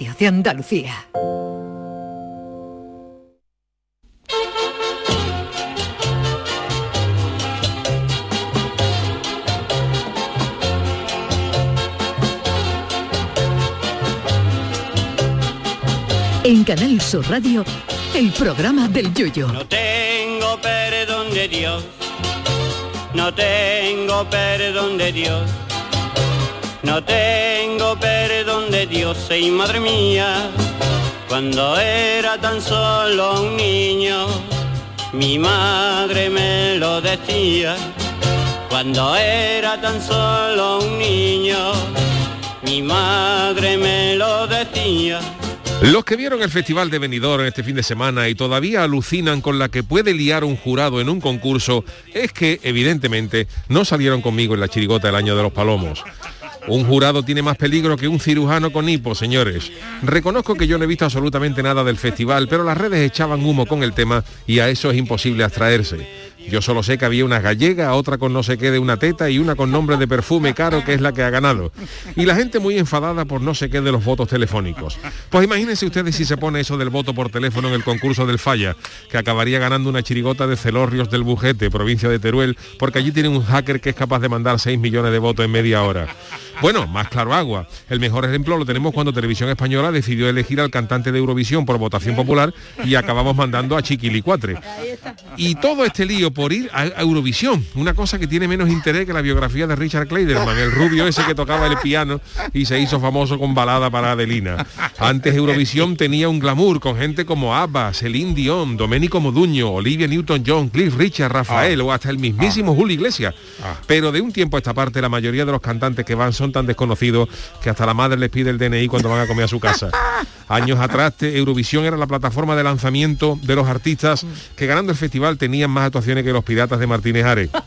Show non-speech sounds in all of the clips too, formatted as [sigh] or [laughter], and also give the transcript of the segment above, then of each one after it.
De Andalucía. En Canal Sur Radio, el programa del Yoyo. No tengo perdón de Dios, no tengo perdón de Dios, no tengo Los que vieron el Festival de Benidorm este fin de semana y todavía alucinan con la que puede liar un jurado en un concurso es que, evidentemente, no salieron conmigo en la chirigota del año de los palomos. Un jurado tiene más peligro que un cirujano con hipo, señores. Reconozco que yo no he visto absolutamente nada del festival, pero las redes echaban humo con el tema y a eso es imposible abstraerse. Yo solo sé que había una gallega, otra con no sé qué de una teta y una con nombre de perfume caro que es la que ha ganado. Y la gente muy enfadada por no sé qué de los votos telefónicos. Pues imagínense ustedes si se pone eso del voto por teléfono en el concurso del Falla, que acabaría ganando una chirigota de Celorrios del Bujete, provincia de Teruel, porque allí tiene un hacker que es capaz de mandar 6 millones de votos en media hora. Bueno, más claro agua. El mejor ejemplo lo tenemos cuando Televisión Española decidió elegir al cantante de Eurovisión por votación popular y acabamos mandando a Chiquilicuatre. Y todo este lío por ir a Eurovisión, una cosa que tiene menos interés que la biografía de Richard Clayderman, el rubio ese que tocaba el piano y se hizo famoso con balada para Adelina. Antes Eurovisión tenía un glamour con gente como ABBA, Celine Dion, Domenico Moduño, Olivia Newton-John, Cliff Richard, Rafael o hasta el mismísimo Julio Iglesias. Pero de un tiempo a esta parte la mayoría de los cantantes que van son tan desconocidos que hasta la madre les pide el DNI cuando van a comer a su casa. [laughs] Años atrás Eurovisión era la plataforma de lanzamiento de los artistas que ganando el festival tenían más actuaciones que los piratas de Martínez Ares. [laughs]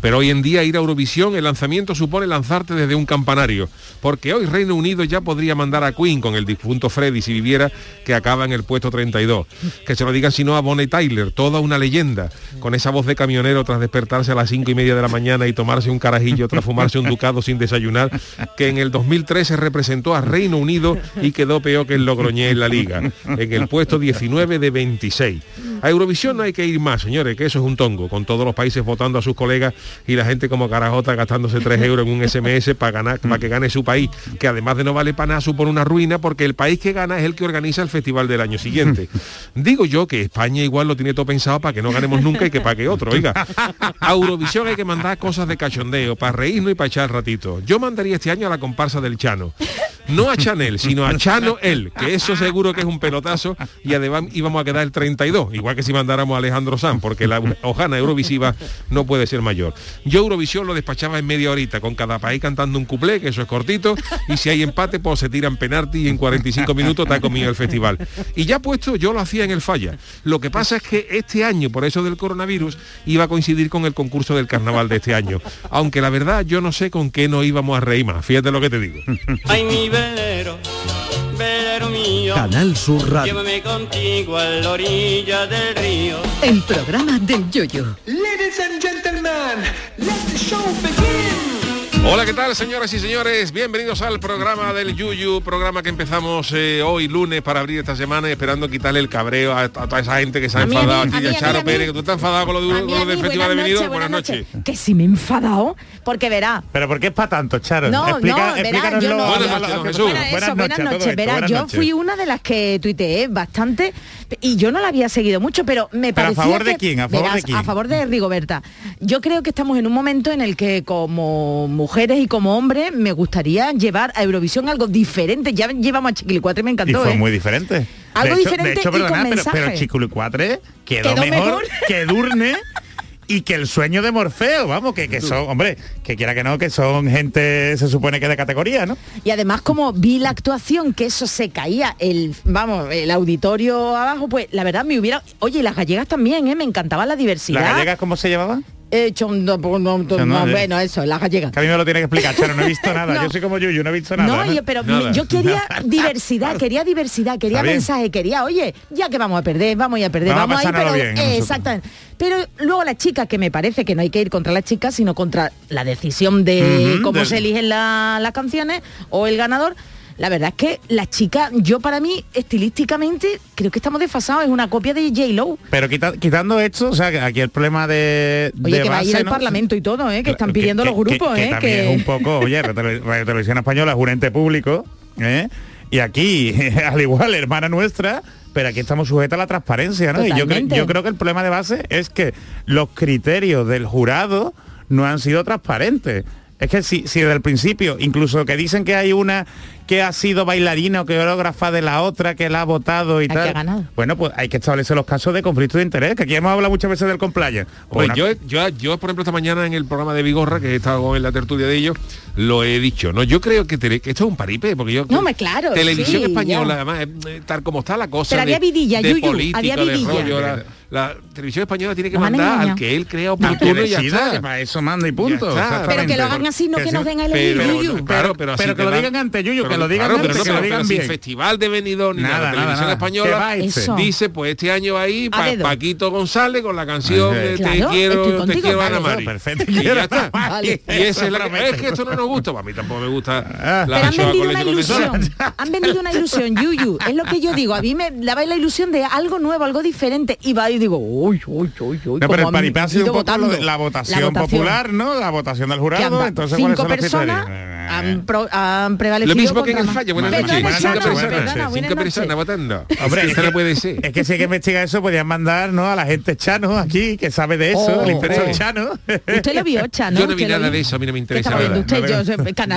Pero hoy en día ir a Eurovisión, el lanzamiento supone lanzarte desde un campanario, porque hoy Reino Unido ya podría mandar a Queen con el difunto Freddy si viviera, que acaba en el puesto 32. Que se lo digan si no a Bonnie Tyler, toda una leyenda, con esa voz de camionero tras despertarse a las cinco y media de la mañana y tomarse un carajillo tras fumarse un ducado sin desayunar, que en el 2013 representó a Reino Unido y quedó peor que el Logroñé en la liga, en el puesto 19 de 26. A Eurovisión no hay que ir más, señores, que eso es un tongo, con todos los países votando a sus colegas y la gente como carajota gastándose 3 euros en un SMS para ganar, para que gane su país, que además de no vale para nada supone una ruina porque el país que gana es el que organiza el festival del año siguiente. [laughs] Digo yo que España igual lo tiene todo pensado para que no ganemos nunca y que pague otro. Oiga, a Eurovisión hay que mandar cosas de cachondeo, para reírnos y para echar ratito. Yo mandaría este año a la comparsa del Chano. No a Chanel, sino a Chano él, que eso seguro que es un pelotazo y además íbamos a quedar el 32, igual que si mandáramos a Alejandro Sanz, porque la hojana eurovisiva no puede ser mayor. Yo Eurovisión lo despachaba en media horita, con cada país cantando un cuplé, que eso es cortito, y si hay empate, pues se tiran penalti y en 45 minutos está comido el festival. Y ya puesto, yo lo hacía en el falla. Lo que pasa es que este año, por eso del coronavirus, iba a coincidir con el concurso del carnaval de este año. Aunque la verdad yo no sé con qué no íbamos a reír más. Fíjate lo que te digo. Velero mío. Canal Sur Radio. Llévame contigo a la orilla del río. El programa del Yoyo. Ladies and gentlemen, let the show begin. Hola, ¿qué tal, señoras y señores? Bienvenidos al programa del Yuyu, programa que empezamos eh, hoy lunes para abrir esta semana, esperando quitarle el cabreo a, a toda esa gente que se ha A mí, a enfadado. mí, A mí, a mí, Charo a mí. Pérez, que tú estás enfadado con lo, de, con lo del Festival de noches, Buenas buenas noches. noches. Que si me he enfadado, porque verá. Pero ¿por qué es para tanto, Charo? No, Explica- no, verá, yo no. Buenas noches, Jesús. Buenas, noches. Verá, yo fui una de las que tuiteé bastante y yo no la había seguido mucho, pero me ¿Pero a parecía favor de quién? ¿A favor de quién? A favor de Rigoberta. Yo creo que estamos en un momento en el que como mujeres y como hombres me gustaría llevar a Eurovisión algo diferente. Ya llevamos a Chiquilicuatre y me Y encantó, fue ¿eh? muy diferente. Algo de hecho, diferente de hecho, y perdona, con pero, pero Chiculicuatre quedó, Quedó mejor, mejor. que Durne y que el sueño de Morfeo, vamos, que, que son, hombre, que quiera que no, que son gente, se supone que de categoría, ¿no? Y además como vi la actuación, que eso se caía, el, vamos, el auditorio abajo, pues la verdad me hubiera... Oye, y las gallegas también, ¿eh? Me encantaba la diversidad. ¿Las gallegas cómo se llamaban? Eh, chondo- no, no, no, Chondo- bueno, eso, las gallegas. Que a mí me lo tiene que explicar, Charo, no he visto [laughs] nada. No. Yo soy como Yuyu, no he visto nada. No, yo- pero Nada. yo quería [laughs] diversidad, quería diversidad, quería mensaje, quería, oye, ya que vamos a perder, vamos a ir a perder, Vamos a vamos, a ir, pero bien, eh, exactamente. Pero luego la chica, que me parece que no hay que ir contra la chica, sino contra la decisión de cómo del- se eligen la- las canciones o el ganador. La verdad es que la chica, yo para mí, estilísticamente, creo que estamos desfasados, es una copia de J-Lo. Pero quita- quitando esto, o sea, aquí el problema de, Oye, de que va a ir al ¿no? Parlamento y todo, ¿eh? que están pidiendo que- los grupos, que, que ¿eh? también es un poco, oye, Radio Tele- Radio Televisión Española es un ente público, ¿eh? Y aquí, [laughs] al igual, hermana nuestra, pero aquí estamos sujetos a la transparencia, ¿no? Y yo creo que el problema de base es que los criterios del jurado no han sido transparentes. Es que si, si desde el principio, incluso que dicen que hay una que ha sido bailarina o coreógrafa de la otra que la ha votado y que tal. ha ganado. Bueno, pues hay que establecer los casos de conflicto de interés, que aquí hemos hablado muchas veces del compliance. Pues Una- yo, yo, yo, por ejemplo, esta mañana en el programa de Vigorra, que he estado en la tertulia de ellos, lo he dicho. No, yo creo que, tele- que esto es un paripé, porque yo. No, me claro, Televisión sí, española, ya. además, eh, tal como está la cosa. Pero de, había vidilla, de Yuyu, política, había de rollo, la, la televisión española tiene que Nos mandar al que él crea que oportuno y ya está. que para eso manda y punto. Pero que lo hagan así, no que nos den a elegir, Pero, Yuyu. no, claro, pero, así pero que lo digan antes, Yuyu, que pero lo digan claro, antes, pero no, que lo pero- digan pero bien. Festival de Benidorm ni Nada, la televisión nada. española este. Dice pues este año va ahí A pa- dedo. Paquito González con la canción Te quiero, te quiero Ana Mari. perfecto. Y ya está. [laughs] Vale. Y esa es la es que esto no nos gusta, a mí tampoco me gusta Ah. la Pero han vendido una ilusión. Han vendido una ilusión, Yuyu. Es lo que yo digo. A mí me daba la ilusión de algo nuevo, algo diferente. Y va y digo, uy, uy, uy, uy. No, pero el paripé ha sido un poco de votando. la votación, popular, ¿no? La votación del jurado. entonces, ¿cuáles cinco personas? Han, pro- han prevalecido Lo mismo que en el fallo, buenas noches. Cinco personas, votando. Hombre, Es que esto no puede ser. Es que si hay que investigar eso, podían mandar ¿no? a la gente Chano aquí, que sabe de eso, Oh, el inspector oh. Chano. Usted lo vio, Chano. Yo no vi lo nada de eso, a mí no me ¿Qué interesa estaba viendo nada. usted? No,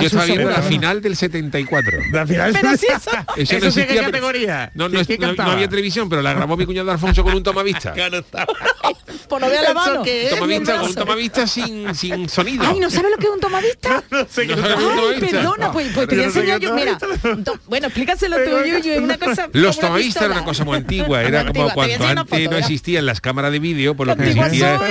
Yo, Yo estaba viendo la final del 74. La final- Pero sí, eso- Eso, no sí que existía, categoría. No, había televisión, pero la grabó mi cuñado Alfonso con un tomavista. [laughs] Por no ver la ¿Eso mano. Tomavista, con un brazo. tomavista sin, sin sonido. Ay, ¿no sabe lo que es un tomavista? [laughs] No sé qué Ay, perdona, pues, pues te voy a enseñar yo, mira. Bueno, explícaselo tú, Yuyu, es una cosa... Los tomavistas era una cosa muy antigua, [laughs] era como cuando antes no existían las cámaras de vídeo, por lo que existía. [laughs]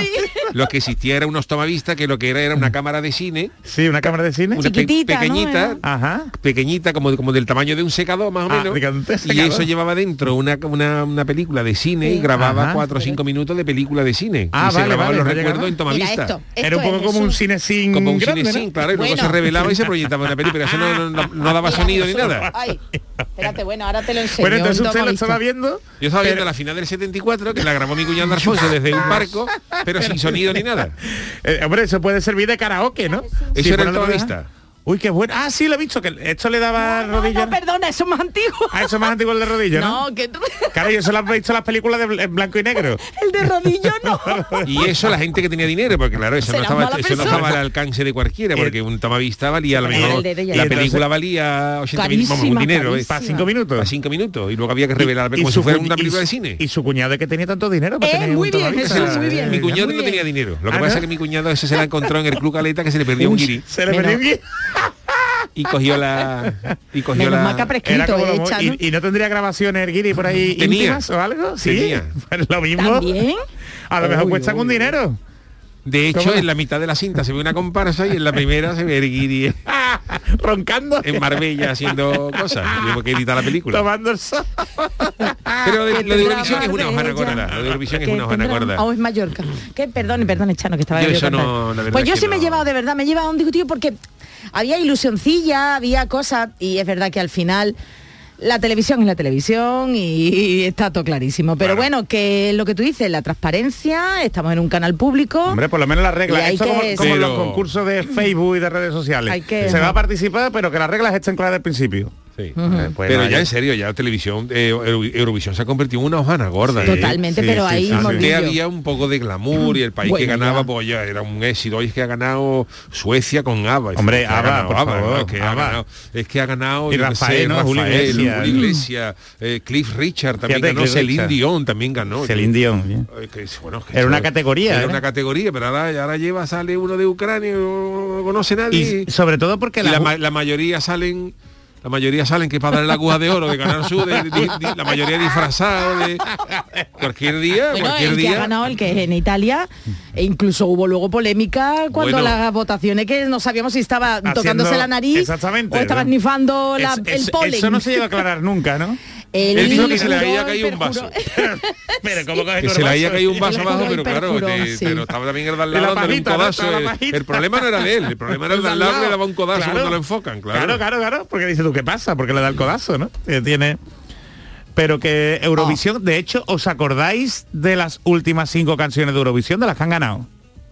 lo que existía era unos tomavistas que lo que era era una cámara de cine, Sí, una cámara de cine. una Chiquitita, ¿no? pequeñita, Era. Ajá. pequeñita como, como del tamaño de un secador más o Ah, menos y eso llevaba dentro una, una, una película de cine y grababa Ajá. cuatro o cinco minutos de película de cine Ah, y se grababan vale, los no recuerdos llegaba. en Mira tomavista esto. Era un poco como un cine sin como un grande, cine ¿no? sin, claro, y luego Bueno. se revelaba y se [laughs] proyectaba en la película, eso no, no- no daba sonido ni nada. Ay, espérate, bueno, ahora te lo enseño. Bueno, entonces un usted lo tomavista. estaba viendo. Yo estaba viendo la final del 74, que la grabó mi cuñado [laughs] Alfonso desde un barco, pero sin sonido ni nada. [laughs] Eh, hombre, eso puede servir de karaoke, ¿no? Eso Sí, era el. Uy, qué bueno. Ah, sí, lo he visto, que esto le daba No, rodillas. no, perdona, eso es más antiguo. Ah, eso es más antiguo el de rodillas, ¿no? [laughs] No, que tú- Claro, yo solo he visto las películas de bl- en blanco y negro. [laughs] el de rodillo no. [laughs] Y eso la gente que tenía dinero, porque claro, eso no estaba, eso no estaba al alcance de cualquiera, porque un tomavista valía a lo mejor, el de ella. la película valía 80 mil, vamos, un dinero, ¿eh? Para cinco minutos. a cinco minutos, y luego había que revelar Y como si su fuera una película de cine. Y su cuñado que tenía tanto dinero para Eh, tener muy un bien. Jesús, muy bien. Mi cuñado muy no bien. tenía dinero. Lo que pasa es que mi cuñado ese se la encontró en el Club Caleta que se le perdió un guiri Se le perdió un guía. Y cogió la y cogió Menos la prescrito, Era como eh, y, y no tendría grabaciones el guiri por ahí Tenía. íntimas o algo. Sí. Tenía. Pues lo mismo. ¿También? A lo mejor Uy, cuestan uy, un uy. dinero. De hecho, ¿Cómo? en la mitad de la cinta se ve una comparsa y en la primera se ve el guiri [laughs] Roncando. en Marbella haciendo cosas. Tengo que editar la película. Tomando el sol. Pero de- lo de Eurovisión es una Marbella. gorda. Lo de Eurovisión es una gorda. Oh, es Mallorca. Que perdone, perdone, Chano, que estaba Yo yo no, Pues yo sí me he llevado, de verdad, me he llevado un discutido porque había ilusioncilla, había cosas, y es verdad que al final la televisión es la televisión y, está todo clarísimo. Pero Claro. bueno, que lo que tú dices, la transparencia, estamos en un canal público. Hombre, por lo menos las reglas. Esto que- como, como en los concursos de Facebook y de redes sociales. Hay que- Se va a participar, pero que las reglas estén claras del principio. Sí. Eh, pues pero no, ya en serio, ya la televisión, eh, Euro- Eurovisión se ha convertido en una hojana gorda. Sí. ¿eh? Totalmente, sí, pero sí, ahí. Antes había un poco de glamour y el país que ganaba, ya. pues ya era un éxito. Hoy es que ha ganado Suecia con ABBA. Hombre, Es que ha ABBA, ganado por ABBA, favor, ¿no? Es que ha ganado, es que ha ganado Y Rafael, sé, ¿no? Julio Rafael, Iglesias. Julio Iglesias, eh, Cliff Richard también Fíjate, ganó, Celine. Dion también ganó. Celine Dion. que bueno, que Era una categoría, Era una categoría, pero ahora, ahora lleva, sale uno de Ucrania, no, no conoce nadie. Y sobre todo porque la mayoría salen la mayoría salen que para darle la aguja de oro de ganar su de, de- de- la mayoría disfrazado de cualquier día Bueno, cualquier el que ha ganado el que es en Italia e incluso hubo luego polémica cuando Bueno. las votaciones que no sabíamos si estaba tocándose la nariz o estaba Es- el polen. Eso no se llega a aclarar nunca, ¿no? [laughs] Él, Él dijo que se le había caído un vaso. [laughs] Pero ¿cómo coge Que se el le vaso? caído un vaso abajo, pero claro, te- sí. pero estaba también el de al De la lado dándole un ¿no? codazo. Estaba la eh. El problema no era de él, el problema era el [laughs] de al lado que le daba un codazo Claro. cuando lo enfocan, claro. Claro, claro, claro. Porque dice tú, ¿qué pasa? Porque le da el codazo, ¿no? Que tiene. Pero que Eurovisión, Oh. de hecho, ¿os acordáis de las últimas cinco canciones de Eurovisión de las que han ganado?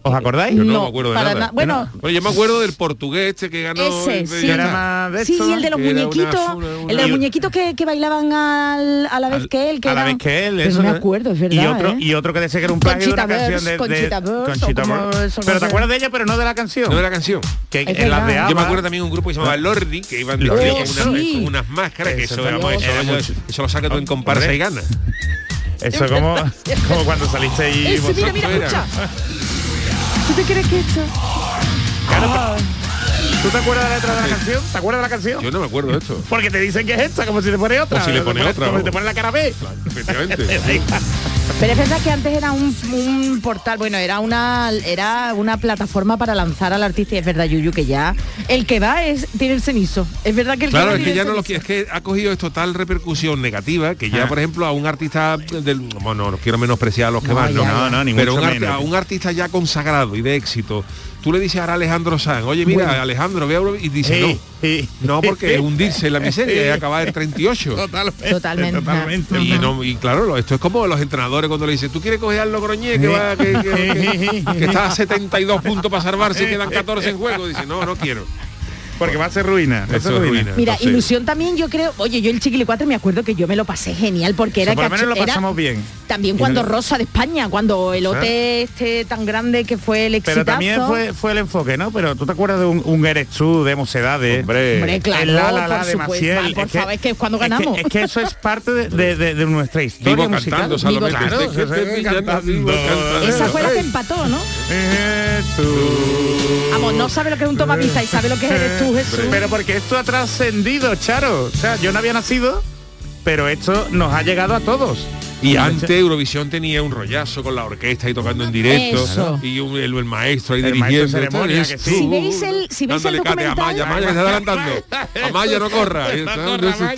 ¿Os acordáis? Yo no, No, me acuerdo de para nada. na- bueno. Bueno, yo me acuerdo del portugués este que ganó. Ese, el- sí. ya Era más de Sí, esto, y el de los que era una- muñequitos, una- una- el de los y- muñequitos que, que bailaban al- a la vez Al- que él, que a la eran- vez que él, Pero eso, no ¿eh? me acuerdo, es verdad. y otro ¿eh? y otro que decía que era un plagio de una Conchita canción de, Wurst, de- Conchita Conchita eso, no pero te acuerdas de ella pero no de la canción No de la canción. que en las de Yo me acuerdo también de un grupo que se llamaba Lordi, que iban con, una- sí. con unas máscaras, que Eso, eso, pero era, eso eso, era eso lo saca tú en comparsa y gana. eso como [laughs] como cuando saliste ahí Ese, mira, vosotros. mira, Mira. escucha. ¿Tú te crees que esto? Claro, pero- ¿Tú te acuerdas de la letra de la canción? ¿Te acuerdas de la canción? Yo no me acuerdo de esto. Porque te dicen que es esta, como si te pone otra. Si le pone otra, Como si te pone la cara B. Efectivamente. [laughs] Pero es verdad que antes era un, un portal, bueno, era una era una plataforma para lanzar al artista y es verdad, Yuyu, que ya el que va es tiene el cenizo. Es verdad que el Claro, que va es que ya no lo es que ha cogido esto tal repercusión negativa que ya, Ah. por ejemplo, a un artista del bueno, no quiero menospreciar a los que No, van, ya, no, ya. No, no, ni pero mucho un a un artista ya consagrado y de éxito, tú le dices ahora a Alejandro Sanz, oye, mira, Bueno. Alejandro, ve a Euro-", y dice, Sí, no, sí. no, porque es hundirse en la miseria y acabar en 38. Totalmente. Totalmente. totalmente. Y, no, y claro, esto es como los entrenadores cuando le dicen, ¿tú quieres coger al Logroñé que, va, que, que- que- que está a 72 puntos para salvarse y quedan 14 en juego? Dice, no, no quiero. Porque va a ser ruina. Va a ser es ruina. ruina. Mira, Entonces- ilusión también yo creo, oye, yo el Chiquili 4 me acuerdo que yo me lo pasé genial porque O sea, era por lo menos lo cacho- era pasamos bien. También cuando no- Rosa de España, cuando el OT este tan grande que fue el exitazo. Pero también fue, fue el enfoque, ¿no? Pero tú te acuerdas de un, un Eres tú de Mocedades. Hombre, Hombre, claro, el la la por la de. Maciel. Ah, por favor, es que es cuando ganamos. Es que, eso es parte de, de- de- de nuestra historia Vivo musical. cantando, Salomé, Vivo- claro, que te cantando. vivo cantando. Esa fue la que empató, ¿no? Eres tú. Vamos, no sabe lo que es un tomavista y sabe lo que eres tú, Jesús. Pero porque esto ha trascendido, Charo. O sea, yo no había nacido, pero esto nos ha llegado a todos. Y antes Eurovisión tenía un rollazo con la orquesta y tocando en directo Eso. y un- el, el maestro ahí El dirigiendo. maestro ceremonia, que sí. tú, Si veis el- si veis el documental- Amaya, Amaya que se está adelantando. Amaya no corra. [laughs] No corra,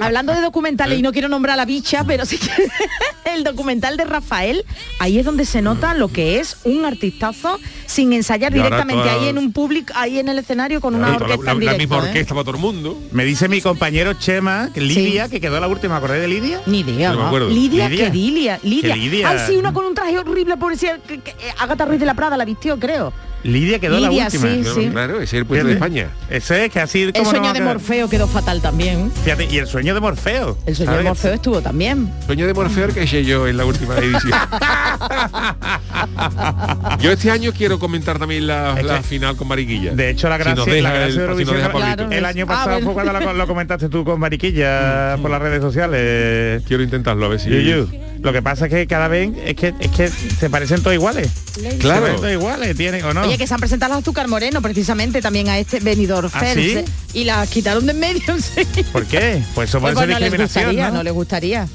Hablando de documentales, y no quiero nombrar a la bicha, pero sí que [laughs] el documental de Rafael, ahí es donde se nota lo que es un artistazo sin ensayar directamente toda- ahí en un público, ahí en el escenario con una la, orquesta la- en la directo. misma ¿eh? orquesta para todo el mundo. Me dice mi compañero Chema, que Lidia, que quedó la última, ¿acordáis de Lidia? Ni idea, ¿no? Acuerdo. Lidia, Lidia. que Lidia, Lidia. Que Lidia. Ay, sí, una con un traje horrible, pobrecilla, que, que, eh, Agatha Ruiz de la Prada la vistió, creo. Lidia quedó Lidia, la última. sí, Claro, sí. Claro, ese es el puesto de España. Ese es que así El no sueño de. Morfeo quedó fatal también. Fíjate, y el sueño de Morfeo. El sueño de. Morfeo estuvo también. Sueño de Morfeo que hice yo en la última edición. [laughs] yo este año quiero comentar también la, Es la que- final con Mariquilla. De hecho, la Si gracia, nos deja la gracia el- de si nos Eurovisión deja Claro. Pablito. el año Ah, pasado fue cuando lo, lo comentaste tú con Mariquilla por las redes sociales. Quiero intentarlo a ver si... Yuyu. Lo que pasa es que cada vez es que es que se parecen todos iguales. Claro. Iguales, tienen o no. Oye, que se han presentado las Azúcar Moreno precisamente también a este venidor ¿Ah, sí? y las quitaron de en medio. [laughs] sí. ¿Por qué? Pues eso puede Pues ser no les discriminación, gustaría, ¿no? no les gustaría.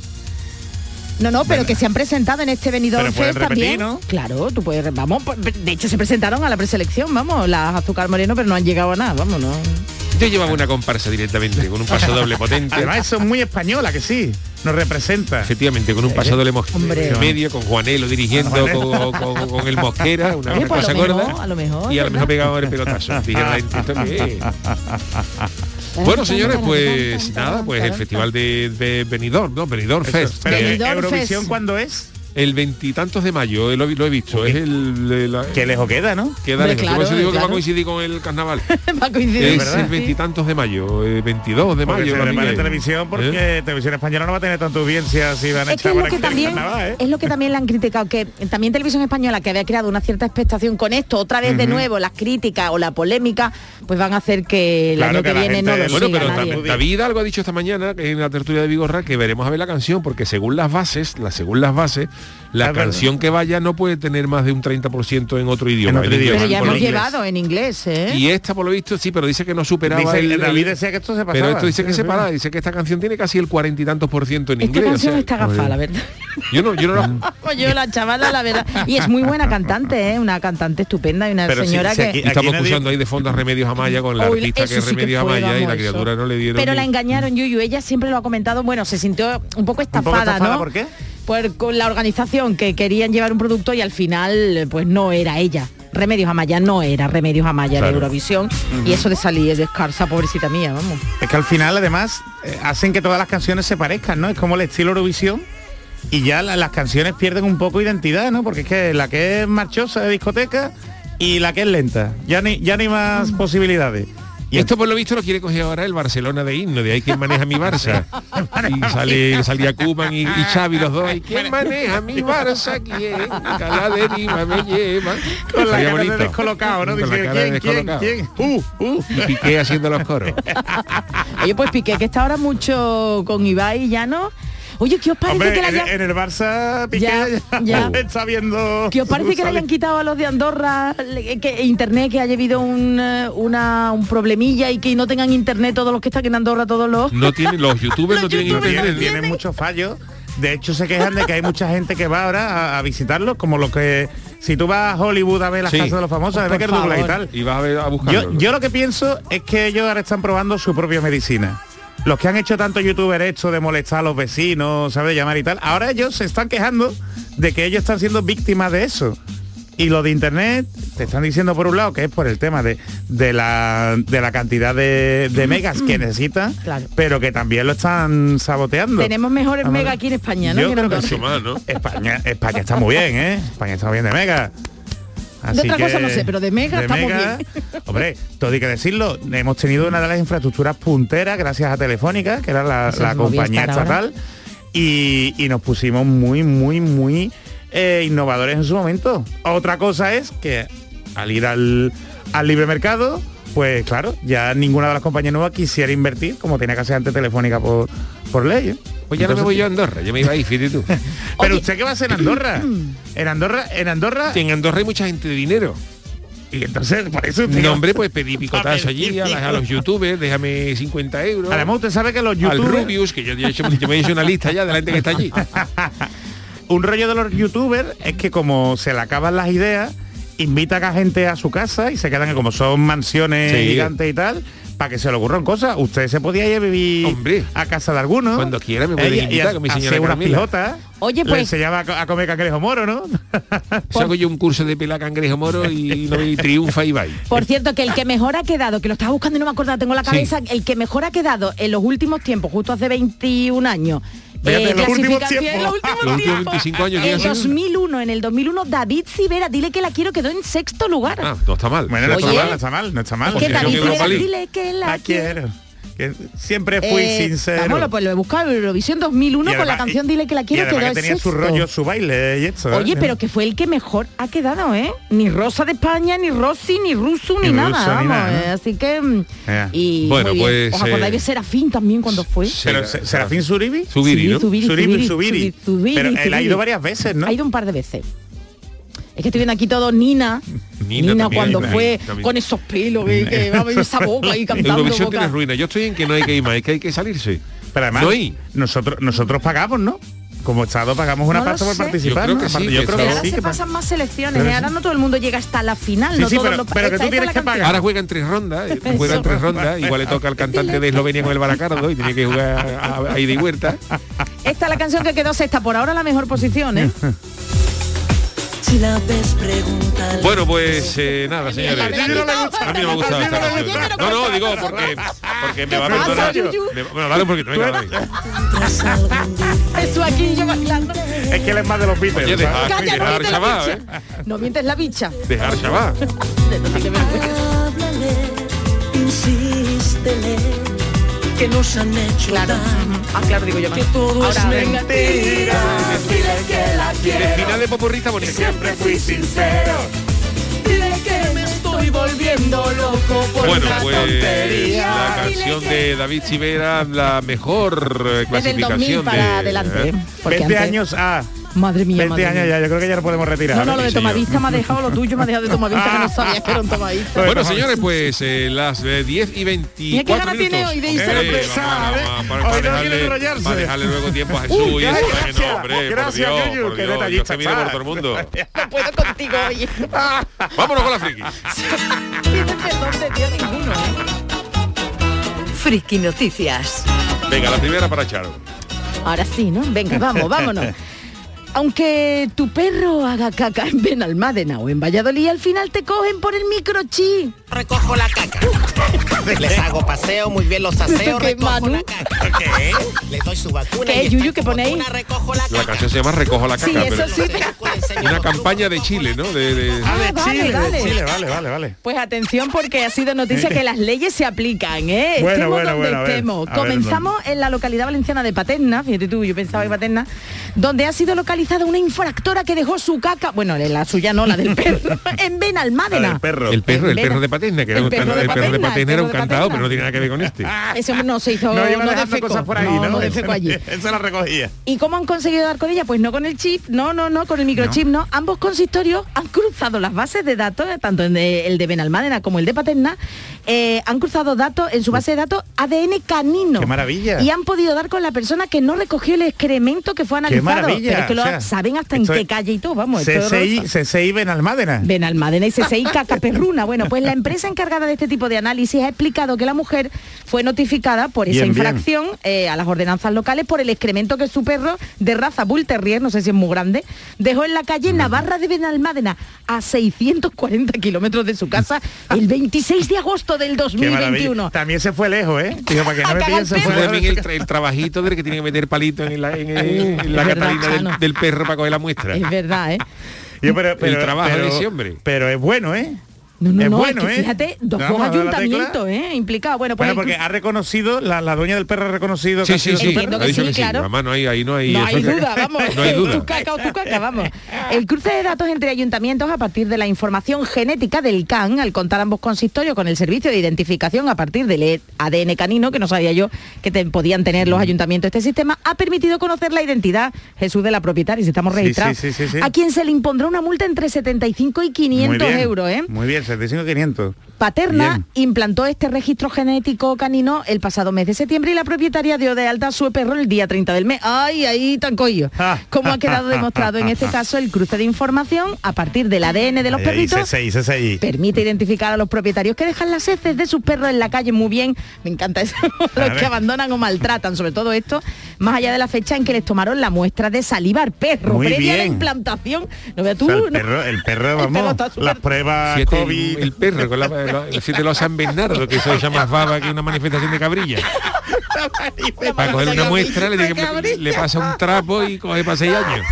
No, no, pero que se han presentado en este venidor Fest repetir, también. ¿no? Claro, tú puedes, vamos, pues, de hecho se presentaron a la preselección, vamos, las Azúcar Moreno, pero no han llegado a nada, vamos, no. Yo llevaba una comparsa directamente, con un paso doble [laughs] potente. Además, eso es muy española, que sí. Nos representa. Efectivamente, con un doble mos- Hombre. en medio, con Juanelo dirigiendo, Juanelo. con, con- con el Mosquera, una, [laughs] Oye, pues cosa lo mejor, gorda. a lo mejor, y a lo mejor pegaba el pelotazo. [laughs] Bueno, señores, pues nada, pues el festival de, de Benidorm, ¿no? Benidorm Fest. Benidorm Eurovisión, Fest. ¿cuándo es? El veintitantos de mayo, eh, lo, he visto, es el... de la- Que lejos queda, ¿no? que dale, Hombre, que por eso claro, digo que va a claro. coincidir con el carnaval. [laughs] Va a coincidir, es ¿verdad? el veintitantos de mayo, eh, 22 de Porque mayo. se miré. televisión porque ¿Eh? televisión española no va a tener tanta audiencia si van a Es que echar es lo que el también carnaval, ¿eh? es lo que también le han criticado que también televisión española que había creado una cierta expectación con esto otra vez de nuevo las críticas o la polémica pues van a hacer que el Claro, año que que, la viene no lo Bueno, siga pero nadie. David algo ha dicho esta mañana en la tertulia de Vigorra que veremos a ver la canción porque según las bases, la, según las bases, la verdad. canción que vaya no puede tener más de un 30% en otro idioma. otro en inglés. idioma. Pero ya hemos inglés. llevado en inglés, ¿eh? Y esta, por lo visto, sí, pero dice que no superaba Dice, el, el- David decía que esto se pasaba. Pero esto dice que se para, dice que esta canción tiene casi el cuarenta y tantos por ciento en Esta inglés. o canción sea, está gafada, la verdad. Yo no, yo no la- [laughs] yo la chavala, la verdad. Y es muy buena cantante, ¿eh? Una cantante estupenda y una Pero señora si que... aquí- Y estamos nadie- escuchando ahí de fondo a Remedios Amaya con la Uy, artista que es sí que Remedios fue, Amaya y la eso. criatura no le dieron. Pero la engañaron, Yuyu. Ella siempre lo ha comentado. Bueno, se sintió un poco estafada, estafada, ¿no? ¿por qué? Por, con la organización que querían llevar un producto y al final, pues no era ella. Remedios Amaya no era Remedios Amaya Claro. de Eurovisión. Y eso de salir de escarza, pobrecita mía, vamos. Es que al final además eh, hacen que todas las canciones se parezcan, ¿no? Es como el estilo Eurovisión y ya la- las canciones pierden un poco identidad, ¿no? Porque es que la que es marchosa de discoteca y la que es lenta. Ya ni, ya hay más posibilidades. Y esto por lo visto lo quiere coger ahora el Barcelona de himno, de ahí quien maneja mi Barça. [laughs] y sale, salía Kuman y, y Xavi los dos. ¿Y quién maneja mi Barça? ¿Quién? Que a la deriva me lleva. Con la cara de descolocado, ¿no? Con la Dice, de ¿quién, quién, quién? Uh, uh. Y Piqué haciendo los coros. Oye, pues Piqué, que está ahora mucho con Ibai y Llano. Oye, ¿qué os parece Hombre, que la en, haya- en el Barça Piqué Ya, ya, [laughs] ya. está viendo... ¿Qué os parece que le hayan quitado a los de Andorra que internet, que haya habido un, eh, una, un problemilla y que no tengan internet todos los que están en Andorra, todos los... No tienen, los [laughs] youtubers no Los tienen youtubers internet. tiene, tiene muchos fallos. De hecho, se quejan de que hay mucha gente que va ahora a, a visitarlos, como lo que si tú vas a Hollywood a ver las Sí. casas de los famosos, Oh, de Becker por Douglas y tal. Y vas a, ver, a buscarlo. Yo, yo lo que pienso es que ellos ahora están probando su propia medicina. Los que han hecho tanto youtuber esto de molestar a los vecinos, ¿sabes? De llamar y tal, ahora ellos se están quejando de que ellos están siendo víctimas de eso. Y lo de internet, te están diciendo por un lado que es por el tema de, de, la, de la cantidad de, de megas que necesitan, Claro. pero que también lo están saboteando. Tenemos mejores Vamos a mega ver. aquí en España, ¿no? Yo Que en creo que Andorra. Mucho más, ¿no? España, España está muy bien, ¿eh? España está muy bien de mega. Así otra cosa no sé, pero de mega estamos bien. Hombre, todo hay que decirlo, hemos tenido una de las infraestructuras punteras gracias a Telefónica, que era la, la es compañía estatal, y, y nos pusimos muy, muy, muy eh, innovadores en su momento. Otra cosa es que al ir al, al libre mercado, pues claro, ya ninguna de las compañías nuevas quisiera invertir como tenía que hacer antes Telefónica por, por ley. ¿eh? Pues ya no me voy yo a Andorra, yo me iba ahí, fíjate tú. [laughs] pero Oye. usted qué va a hacer en Andorra? [clears throat] En Andorra, en Andorra. En Andorra hay mucha gente de dinero. Y entonces, por eso usted No, hombre, pues pedí picotazo [laughs] allí a, las- a los youtubers, déjame 50 euros. Además, usted sabe que los al youtubers. Rubius, que yo, yo, he hecho- yo me he hecho una lista ya de la gente que está allí. [laughs] Un rollo de los youtubers es que como se le acaban las ideas, invitan a gente a su casa y se quedan como son mansiones Sí. gigantes y tal, para que se le ocurran cosas. Usted se podía ir a vivir Hombre. a casa de alguno. Cuando quiera me y invitar a- con mi hacer señora unas. Oye, Le pues- enseñaba a co- a comer cangrejo moro, ¿no? [laughs] Hago yo un curso de pela cangrejo moro y, no, y triunfa y va. Por cierto, que el que mejor ha quedado, que lo estaba buscando y no me acuerdo, tengo en la Sí. cabeza, el que mejor ha quedado en los últimos tiempos, justo hace 21 años. Fíjate, en los últimos clasificación- tiempos. en los últimos Los últimos tiempos. 25 años, ¿quién En ha sido? 2001, en el 2001, David Civera, dile que la quiero, quedó en sexto lugar. Ah, no está mal. Bueno, no está Oye. mal, no está mal, no está mal. Es que David Civera, dile que la, La quiero. Que siempre fui Eh, sincero. Vámonos, pues lo he buscado en Eurovisión 2001 Y con la canción Dile que la quiero, que en tenía su rollo, su baile y esto. Oye, ¿eh? pero que fue el que mejor ha quedado, ¿eh? Ni Rosa de España, ni Rossi, ni Russo, ni, Ni nada, Russo, ni vamos. nada, ¿no? eh, Así que... mm. Y Bueno, muy bien. pues, ¿Os acordáis eh, de Serafín también cuando fue? Pero, Sí, ¿Serafín Suribi? Zubiri, Sí, ¿no? Zubiri. Zubiri, Pero él ha ido varias veces, ¿no? Ha ido un par de veces. Es que estoy viendo aquí todo Nina. Nina Nina, también, cuando fue también. con esos pelos, que, que a esa boca y [laughs] cantando Eurovisión boca. tiene ruina. Yo estoy en que no hay que ir más, es que hay que salirse. Pero además, No hay. nosotros, nosotros pagamos, ¿no? Como Estado pagamos una No parte por participar. Yo creo ¿no? que sí, creo que Ahora sí. se que pasan más selecciones, Pero ¿eh? sí. ahora no todo el mundo llega hasta la final. Sí, no sí, todos pero- los- pero que tú tienes que pagar. Ahora juegan tres rondas, eh, [laughs] juegan tres rondas, igual le toca al cantante de Eslovenia con el Baracardo y tiene que jugar a, a ida y vuelta. Esta es la canción que quedó sexta, por ahora la mejor posición, ¿eh? [laughs] Si la ves, pregúntale. Bueno, pues eh, nada, señores. A mí no me gusta. A mí no me ha gustado esta canción. No, no, ¿qué digo porque, porque me va a perdonar. Me- Bueno, dale un poquito, venga, dale. Tendrás algún día. Eso aquí yo bailando. Es que él es más de los Beatles. Oye, ¿sabes? dejar, Calla, no dejar mientes la Shabbat, ¿eh? bicha. No mientes la bicha. Dejar Shabbat. Insístele, que nos han hecho Claro. daño, Ah, claro, digo yo más. que todo Ahora, es venga. mentira. Dile que la De quiero. final de popurrista bonito. Siempre fui sincero. Dile que me estoy volviendo loco por Bueno, una pues tontería. la canción de David Chivera, la mejor Desde el 2000 clasificación para de... adelante. ¿eh? Porque 20 antes- años A, Madre mía, 20 madre años mía. ya, yo creo que ya lo podemos retirar. No, no, lo de tomadista me ha dejado lo tuyo, me ha dejado de tomadista que no [laughs] sabía que era un tomadista. Bueno, señores, pues eh, las eh, 10 y 24 Mira qué ganas tiene hoy de irse a la Eh, presa, vamos, ¿eh? vamos, para, dejarle, enrollarse. para dejarle luego tiempo a Jesús Uy, y eso. eh, gracias, no, hombre, gracias, por Dios, Yuyu, por Dios, detallista que miro por todo el mundo. [laughs] [laughs] No puedo contigo hoy. Vámonos con la friki. Ninguno, ¿eh? Friki Noticias. Venga, la primera para Charo. Ahora sí, ¿no? Venga, vamos, vámonos. Aunque tu perro haga caca en Benalmádena o en Valladolid, al final te cogen por el microchip. Recojo la caca. [laughs] Les hago paseo, muy bien los aseo, ¿Qué, recojo Manu? la caca. ¿Qué? Les doy su vacuna. ¿Qué, y Yuyu, que pone ahí? recojo la La caca. canción se llama Recojo la Sí, caca. eso pero- sí. Una campaña de Chile, ¿no? De, de- Ah, de vale, Chile, vale. de Chile, vale, vale, vale. Pues atención porque ha sido noticia que las leyes se aplican, ¿eh? Bueno, estemos bueno, donde bueno, a ver, estemos. a ver, Comenzamos en la localidad valenciana de Paterna, fíjate tú, yo pensaba que Paterna, donde ha sido localizada una infractora que dejó su caca, bueno, la suya no, la del perro, [laughs] en Benalmádena. El perro. el perro, el perro de Paterna, que era El un perro can- de el perro de Paterna, Paterna el era un perro de cantado, Paterna. pero no tiene nada que ver con este. [laughs] Ese hombre no se hizo, No iba no dejando defecó. cosas por ahí, ¿no? no defecó allí. [laughs] Él se la recogía. ¿Y cómo han conseguido dar con ella? Pues no con el chip, no, no, no, con el microchip, no. Ambos consistorios han cruzado las bases de datos, eh, tanto el de Benalmádena como el de Paterna, eh, han cruzado datos en su base de datos ADN canino. ¡Qué maravilla! Y han podido dar con la persona que no recogió el excremento que fue analizado. maravilla! Pero es que lo O sea, saben hasta en qué calle y todo, vamos. horroroso. CSI Benalmádena. Benalmádena y CSI [laughs] Cacaperruna. Bueno, pues la empresa encargada de este tipo de análisis ha explicado que la mujer fue notificada por esa Bien, bien. infracción eh, a las ordenanzas locales por el excremento que su perro de raza Bull Terrier, no sé si es muy grande, dejó en la calle Navarra de Benalmádena a 640 kilómetros de su casa el 26 de agosto del Qué 2021. maravilla. También se fue lejos, ¿eh? Digo, para que no me pillen, se el fue lejos. el, tra- el trabajito del que tiene que meter palito en la, en el- en la verdad, catalina del, del perro para coger la muestra. Es verdad, ¿eh? Yo, pero, pero- trabajo de pero- ese hombre. Pero es bueno, ¿eh? No, no, es no, bueno, es que ¿eh? fíjate, dos ayuntamientos, ¿eh? Implicados. Bueno, pues Bueno, porque ha reconocido, la, la dueña del perro ha reconocido que Sí, ha sí, sido sí. su perro. Que sí, sí. claro. No hay, ahí no hay, No eso hay que- duda, vamos. [laughs] No hay duda. Tu caca o tu caca, vamos. El cruce de datos entre ayuntamientos a partir de la información genética del CAN, al contar ambos consistorios con el servicio de identificación a partir del ADN canino, que no sabía yo que te- podían tener Mm. los ayuntamientos este sistema, ha permitido conocer la identidad, Jesús, de la propietaria, si estamos Sí, registrados, sí, sí, sí, sí. a quien se le impondrá una multa entre 75 y 500 Muy bien, euros, ¿eh? Muy bien, 75 500. Paterna Bien. implantó este registro genético canino el pasado mes de septiembre y la propietaria dio de alta a su perro el día 30 del mes. ¡Ay, ahí tan coño! Ah. Como ha quedado demostrado en este [laughs] caso, el cruce de información a partir del ADN de los perritos CSI, CSI. permite identificar a los propietarios que dejan las heces de sus perros en la calle muy bien. Me encanta eso. [laughs] los que abandonan o maltratan, sobre todo esto, más allá de la fecha en que les tomaron la muestra de salivar perro Muy previa a la implantación. No veas tú. O sea, el no- perro, el perro, [laughs] El perro vamos, las pruebas COVID. El, el perro con la, la- el siete los San Bernardo, que eso se llama fava, que es una manifestación de cabrilla. Para coger una muestra le, le pasa un trapo y coge para seis años.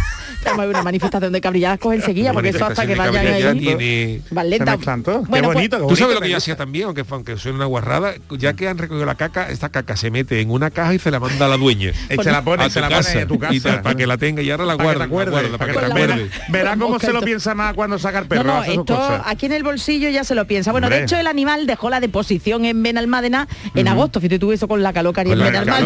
Vamos a ver una manifestación de cabrilladas coge enseguida, porque eso hasta que vayan ahí. tiene- Van Se lenta. Qué Bueno, pues, bonito, Tú sabes lo que yo hacía también, aunque, aunque suene una guarrada, ya que han recogido la caca, esta caca se mete en una caja y se la manda a la dueña. [laughs] Eh, se la pone, a se tu la casa, pone a tu y casa. para que la tenga y ahora la guarda, para que te acuerdes. Verá cómo se lo piensa más cuando saca el No, perro. no, esto aquí en el bolsillo ya se lo piensa. Bueno, de hecho el animal dejó la deposición en Benalmádena en agosto. Fíjate tú eso con la haría en Benalmádena.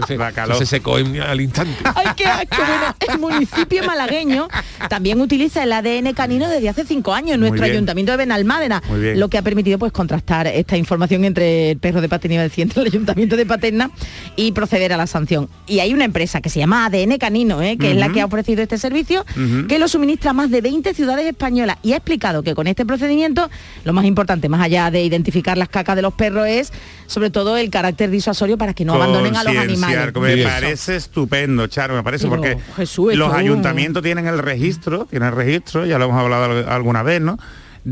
la se- calor. se secó al instante. Ay, qué asco. Bueno, el municipio malagueño también utiliza el ADN canino desde hace cinco años en nuestro ayuntamiento de Benalmádena, lo que ha permitido pues contrastar esta información entre el perro de Paterna y el entre el ayuntamiento de Paterna y proceder a la sanción. Y hay una empresa que se llama ADN Canino, ¿eh? que es la que ha ofrecido este servicio, que lo suministra a más de 20 ciudades españolas y ha explicado que con este procedimiento lo más importante, más allá de identificar las cacas de los perros, es sobre todo el carácter disuasorio para que no abandonen a los animales. Me Eso. parece estupendo, Charo, me parece, Pero, porque Jesús, los ayuntamientos tienen el registro, tienen el registro, ya lo hemos hablado al- alguna vez, ¿no?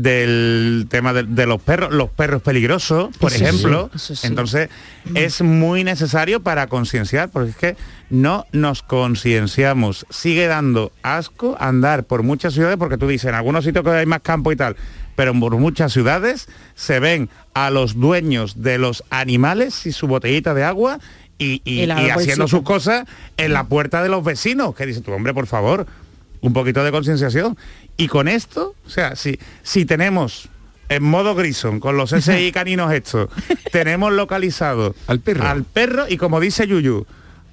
del tema de, de los perros, los perros peligrosos, por Eso ejemplo. sí. Entonces, es muy necesario para concienciar, porque es que no nos concienciamos. Sigue dando asco andar por muchas ciudades, porque tú dices, en algunos sitios que hay más campo y tal, pero por muchas ciudades se ven a los dueños de los animales y su botellita de agua y, y- Y la y haciendo sus cosas en la puerta de los vecinos. Que dice tu hombre, por favor, un poquito de concienciación. Y con esto, o sea, si, si tenemos en modo Grison, con los SI [laughs] caninos estos, tenemos localizado [laughs] Al perro. al perro y como dice Yuyu,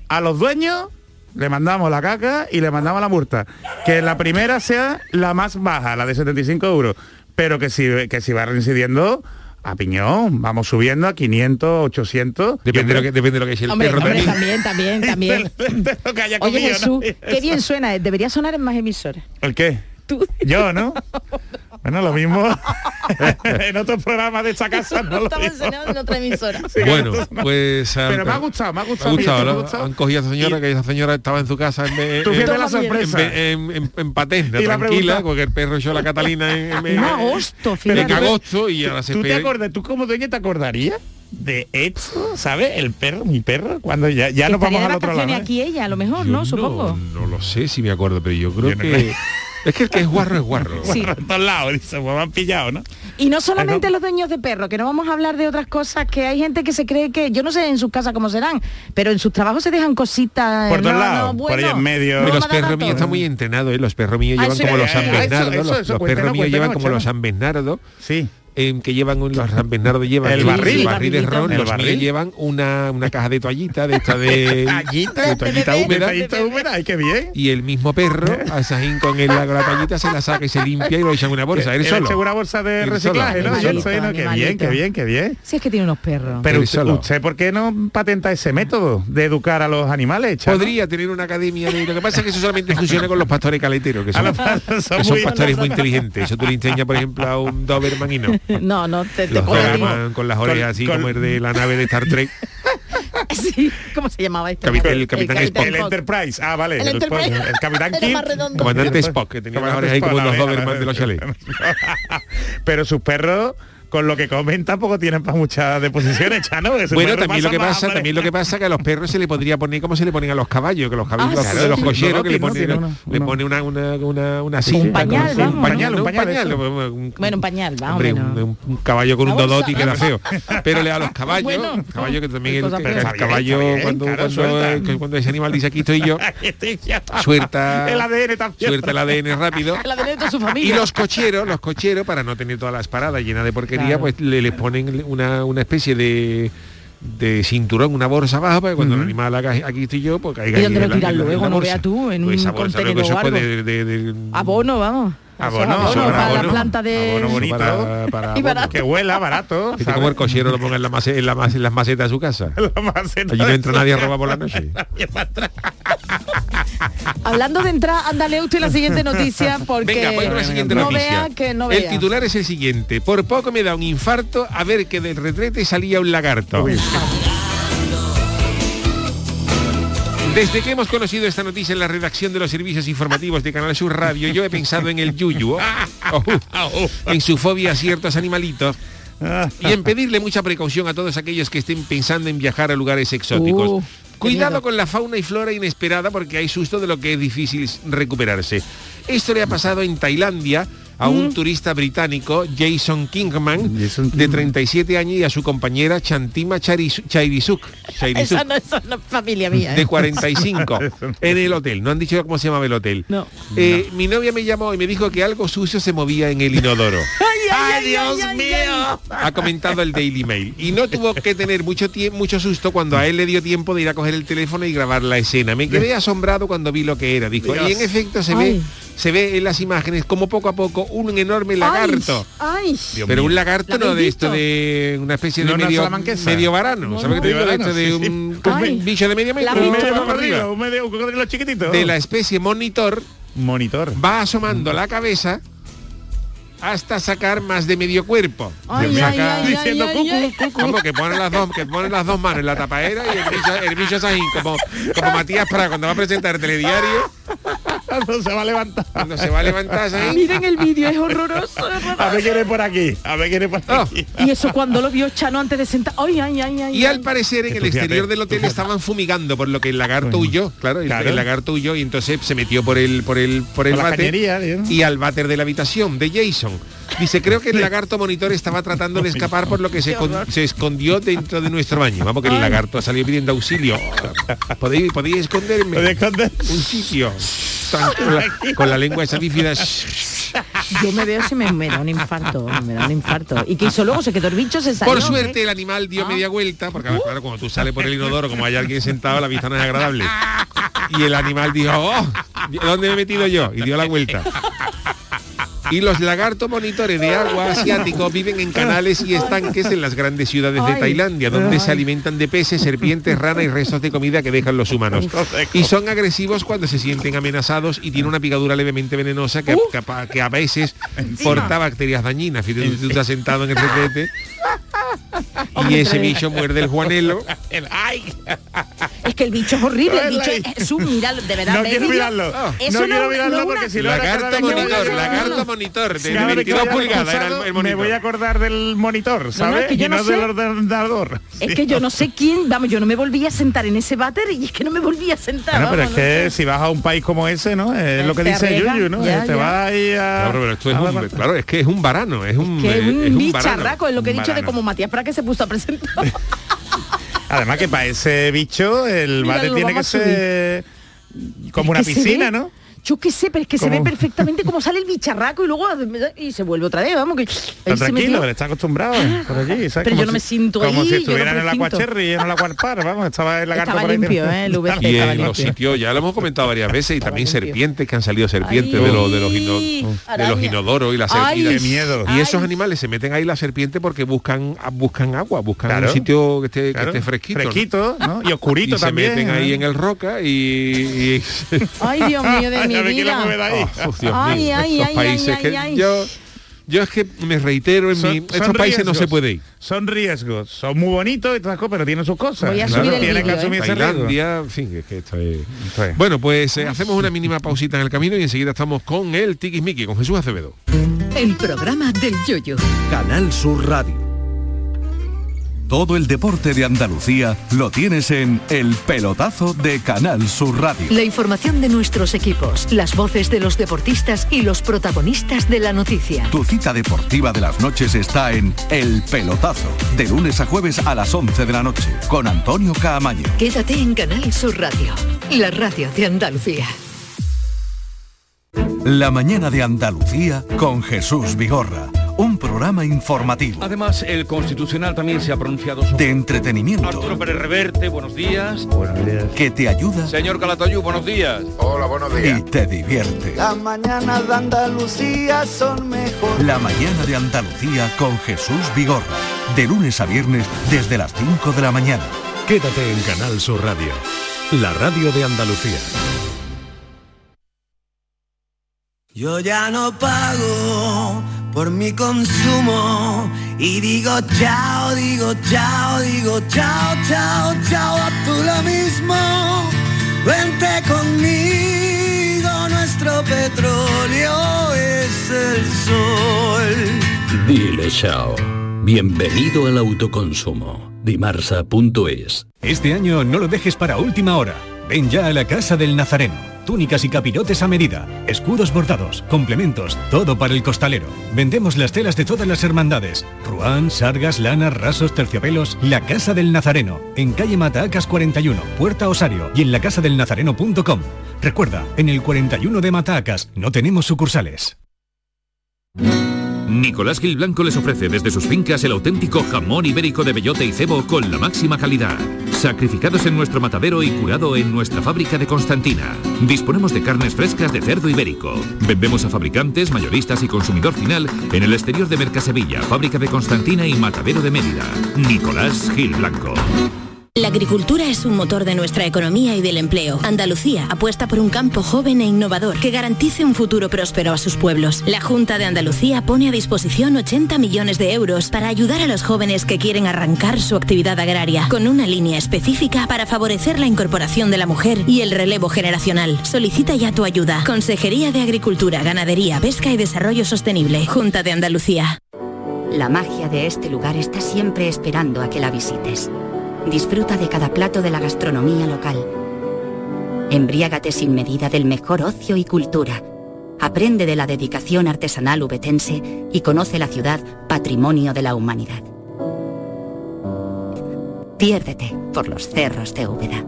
a los dueños le mandamos la caca y le mandamos la multa. Que la primera sea la más baja, la de 75 euros, pero que si, que si va reincidiendo a piñón, vamos subiendo a 500, 800. Depende de lo que, depende de lo que es el Hombre, perro hombre, también. también, [laughs] también, también. De lo que haya Oye comido, ¿no? Jesús, qué bien suena. Debería sonar en más emisoras. ¿El qué? Tú. Yo, ¿no? [laughs] Bueno, lo mismo [laughs] en otros programas de esta casa no lo Estaba enseñando en otra emisora. Sí, Bueno, no. pues... Pero me ha gustado, me ha Me gustado. ha gustado, me ha ¿no? gustado. Han cogido a esa señora, que esa señora estaba en su casa en, en, Tú en- la sorpresa. en, en, en Paterna, tranquila, porque el perro echó la Catalina en, en- En agosto, en fíjate. agosto y ahora se ¿Tú te acuerdas, tú como dueña te acordarías de esto, ¿sabes? El perro, mi perro, cuando ya, ya nos vamos al otro lado. ¿eh? aquí ella, a lo mejor, Yo ¿no? Supongo. No lo sé si me acuerdo, pero yo creo Yo no que... Es que el que es guarro es guarro. Sí. Por todos lados, dice, pues me han pillado, ¿no? Y no solamente Pero- los dueños de perros, que no vamos a hablar de otras cosas, que hay gente que se cree que, yo no sé en sus casas cómo serán, pero en sus trabajos se dejan cositas. Por no, todos no, lados, por ahí en medio. no los perros míos están muy entrenados, ¿eh? los perros míos llevan como los San Bernardo, los, perros míos llevan como los. San Bernardo, Sí. Que llevan un- los San Bernardo llevan El barril. un barril de El ron, los El míos barril. llevan una, una caja de toallita de esta de, [laughs] Toallita. de toallita húmeda Detallito húmeda, ay, qué bien. y el mismo perro [laughs] a Sajín con el, con la toallita se la saca y se limpia y lo echa en una bolsa, él Él solo. una bolsa de Él reciclaje, solo, ¿no? él solo. Qué bien, qué bien, qué bien. Si es que tiene unos perros. Pero usted, solo. usted, ¿por qué no patenta ese método de educar a los animales? Chano? Podría tener una academia de... Lo que pasa es que eso solamente funciona con los pastores caleteros, que [laughs] son, los que son son muy- pastores muy inteligentes. Eso tú le enseñas, por ejemplo, a un Doberman y no. [laughs] No, no, te, te Los. Doberman con las orejas así con- como el de la nave de Star Trek. [laughs] Sí, ¿cómo se llamaba este? Capitán- el Capitán Spock. El Enterprise, ah, vale. El Enterprise. El Capitán [laughs] redondo. Comandante Spock, que tenía las Comandante orejas ahí como Spock, los Doberman la de los chalés. Pero sus perros, con lo que comen, tampoco tienen para muchas deposiciones, Chano. que Bueno, también lo que más pasa, hambre. también lo que pasa que a los perros se le podría poner como se le ponen a los caballos, que los caballos Ah, los- sí. de los cocheros No, que le ponen, le una una una, una cinta Un pañal, con- vamos, un pañal, un pañal, un- Bueno, un pañal, más o Hombre, un, un caballo con un dodoti queda feo. [laughs] Pero le a los caballos, Bueno, caballo que también el, que- el caballo bien, cuando, claro, cuando, que ese animal dice aquí estoy yo, [laughs] suelta [laughs] El ADN también. suelta el ADN rápido. La de toda su Y familia. los cocheros, los cocheros, para no tener todas las paradas llenas de porquería, Claro. pues le, les ponen una, una especie de de cinturón, una bolsa abajo para que cuando el animal haga aquí estoy yo pues caiga ¿Y ahí dónde lo en la- tiran en la- luego? No vea tú, en Pues un bolsa, contenedor luego eso o algo. de- de- de- Abono, vamos. Abono, para la planta de... Abono bonito. para, [laughs] para Y abono. barato. Que huela barato. [laughs] Como el cochero lo ponga en, la en, la en las macetas de su casa. [laughs] Allí no entra nadie a robar por la noche. Hablando de entrar, ándale usted la siguiente noticia [laughs] porque Venga, voy con la siguiente no noticia. vea que no el vea. titular es el siguiente. Por poco me da un infarto a ver que del retrete salía un lagarto. Desde que hemos conocido esta noticia en la redacción de los servicios informativos de Canal Sur Radio, yo he pensado en el yuyu, [laughs] oh, oh, en su fobia a ciertos animalitos y en pedirle mucha precaución a todos aquellos que estén pensando en viajar a lugares exóticos. Uh, Cuidado con la fauna y flora inesperada porque hay susto de lo que es difícil recuperarse. Esto le ha pasado en Tailandia a un turista británico, Jason Kingman, Jason de Kingman. 37 años, y a su compañera Chantima Chairis- Chairisuk, Chairisuk, Esa no, esa no es familia mía. de ¿eh? [laughs] 45, en el hotel. No han dicho cómo se llamaba el hotel. No. Eh, Mi novia me llamó y me dijo que algo sucio se movía en el inodoro. [laughs] ¡Ay, Dios mío! ha comentado el Daily Mail. Y no tuvo que tener mucho tiempo, mucho susto cuando a él le dio tiempo de ir a coger el teléfono y grabar la escena. Me quedé asombrado cuando vi lo que era, dijo. Dios. Y en efecto se Ay. ve, se ve en las imágenes como poco a poco un enorme lagarto. ¡Ay! Dios Pero un lagarto ¿La no de esto de una especie de No, medio, medio varano. No, ¿Sabes no. qué te digo? De esto de un, sí. un Ay. bicho de medio ¿La metro. Un medio para arriba. cocodrilo, un medio un cocodrilo chiquitito. De la especie monitor monitor. va asomando la cabeza hasta sacar más de medio cuerpo. Ay, Saca- ay, ay, ay, diciendo cucu, cucu. Como que ponen las dos, que ponen las dos manos en la tapaera y el bicho, el bicho como, como Matías Prada cuando va a presentar el telediario, no se va a levantar. cuando se va a levantar ahí. Miren el vídeo, es horroroso. A ver quién es por aquí. A ver quién es por Oh. aquí. Y eso cuando lo vio Chano antes de sentar. ¡Ay, ay, ay, ay! Y al parecer en el exterior del hotel estaban fumigando, por lo que el lagarto Coño. huyó, claro, el, Claro. el lagarto huyó y entonces se metió por el por el por el Por la váter cañería, ¿no? y al váter de la habitación de Jason. Dice, creo que el lagarto monitor estaba tratando de escapar por lo que se, se escondió dentro de nuestro baño. Vamos, que el lagarto ha salido pidiendo auxilio. ¿Podéis, podéis esconderme? Un sitio con, la, con la lengua esa bífida Yo me veo si me, me da un infarto, me da un infarto. Y que hizo luego se quedó el bicho, se salió. Por suerte el animal dio media vuelta, porque claro, cuando tú sales por el inodoro, como hay alguien sentado, la vista no es agradable. Y el animal dijo, oh, ¿dónde me he metido yo? Y dio la vuelta. Y los lagartos monitores de agua asiáticos viven en canales y estanques en las grandes ciudades de. Tailandia, donde se alimentan de peces, serpientes, ranas y restos de comida que dejan los humanos. Y son agresivos cuando se sienten amenazados y tienen una picadura levemente venenosa que, que a- que a veces porta bacterias dañinas. Fíjate, tú estás sentado en el retrete [laughs] y ese bicho muerde el juanelo. ¡Ay! [laughs] Es que el bicho es horrible, el bicho es un míralo, de verdad. No quiero mirarlo. Eso no quiero es mirarlo una- porque si lo Lagarto monitor, lagarto monitor, de Cada vez que 22 vaya pulgadas era el, el Me monitor. voy a acordar del monitor, ¿sabes? es que yo y no no sé. del ordenador. Es Sí. que yo no [laughs] sé quién, vamos, yo no me volví a sentar en ese váter y es que no me volví a sentar. Bueno, pero es que no sé. si vas a un país como ese, ¿no? Es lo que dice Yuyu, ¿no? Te vas ahí a... Claro, pero esto es a la un, parte- claro, es que es un varano, es un, Que es eh, un es un bicharraco, es lo que he dicho de como Matías Pra que se puso a presentar. [laughs] Además que para ese bicho el Mira, bate tiene que ser como una Es piscina, ¿no? Yo qué sé, pero es que se ve Como- perfectamente cómo sale el bicharraco y luego y se vuelve otra vez, vamos que se tranquilo, él está acostumbrado por allí, ¿sabes? pero Como yo no si- me siento Como ahí, si yo no estuvieran en el precinto. Aguacherry y en el Aguarpar, vamos, estaba el lagarto Estaba por ahí limpio. ¿eh? El VG Y estaba en los sitios, ya lo hemos comentado varias veces, y también serpientes que han salido serpientes Ay, de, los de, los ino- de los araña. inodoros y las serpientes. Miedo. Y esos animales se meten ahí la serpiente porque buscan buscan agua, buscan Claro. un sitio que esté, Claro, que esté fresquito. Fresquito, ¿no? Y oscurito Y se también. meten ahí ¿no? en el roca y, y- Ay, Dios mío de [laughs] mi vida. ahí. Oh, Dios Ay, mío, ay, ay, países ay, que ay, ay. yo yo es que me reitero en Son- mi son estos países no se puede ir. Son riesgos, son muy bonitos y todas las cosas, pero tienen sus cosas. Voy a Claro, subir el tienen que vídeo, ¿eh? asumir ese riesgo. Tailandia, en fin, es que esto es... Esto es. Bueno, pues eh, hacemos una mínima pausita en el camino y enseguida estamos con el Tiquismiqui, con Jesús Acevedo. El programa del yoyo. Canal Sur Radio. Todo el deporte de Andalucía lo tienes en El Pelotazo de Canal Sur Radio. La información de nuestros equipos, las voces de los deportistas y los protagonistas de la noticia. Tu cita deportiva de las noches está en El Pelotazo, de lunes a jueves a las 11 de la noche, con Antonio Caamaño. Quédate en Canal Sur Radio, la radio de Andalucía. La mañana de Andalucía con Jesús Vigorra. Un programa informativo, Además, el Constitucional también se ha pronunciado sobre... de entretenimiento, Arturo Pérez Reverte, buenos días. que te ayuda Señor Calatayú, buenos días. y te divierte. Las mañanas de Andalucía son mejor. La mañana de Andalucía con Jesús Vigorra. De lunes a viernes desde las 5 de la mañana. Quédate en Canal Sur Radio, la radio de Andalucía. Yo ya no pago por mi consumo y digo chao, digo chao, digo chao, chao, chao, a tú lo mismo. Vente conmigo, nuestro petróleo es el sol. Dile chao. Bienvenido al autoconsumo. Dimarsa.es. Este año no lo dejes para última hora. Ven ya a la Casa del Nazareno. Túnicas y capirotes a medida, escudos bordados, complementos, todo para el costalero. Vendemos las telas de todas las hermandades. Ruán, sargas, lanas, rasos, terciopelos. La Casa del Nazareno, en calle Matacas 41, Puerta Osario y en lacasadelnazareno.com. Recuerda, en el 41 de Matacas no tenemos sucursales. Nicolás Gil Blanco les ofrece desde sus fincas el auténtico jamón ibérico de bellota y cebo con la máxima calidad. Sacrificados en nuestro matadero y curado en nuestra fábrica de Constantina. Disponemos de carnes frescas de cerdo ibérico. Vendemos a fabricantes, mayoristas y consumidor final en el exterior de Mercasevilla, fábrica de Constantina y matadero de Mérida. Nicolás Gil Blanco. La agricultura es un motor de nuestra economía y del empleo. Andalucía apuesta por un campo joven e innovador que garantice un futuro próspero a sus pueblos. La Junta de Andalucía pone a disposición 80 millones de euros para ayudar a los jóvenes que quieren arrancar su actividad agraria, con una línea específica para favorecer la incorporación de la mujer y el relevo generacional. Solicita ya tu ayuda. Consejería de Agricultura, Ganadería, Pesca y Desarrollo Sostenible. Junta de Andalucía. La magia de este lugar está siempre esperando a que la visites. Disfruta de cada plato de la gastronomía local. Embriágate sin medida del mejor ocio y cultura. Aprende de la dedicación artesanal ubetense y conoce la ciudad patrimonio de la humanidad. Piérdete por los cerros de Úbeda.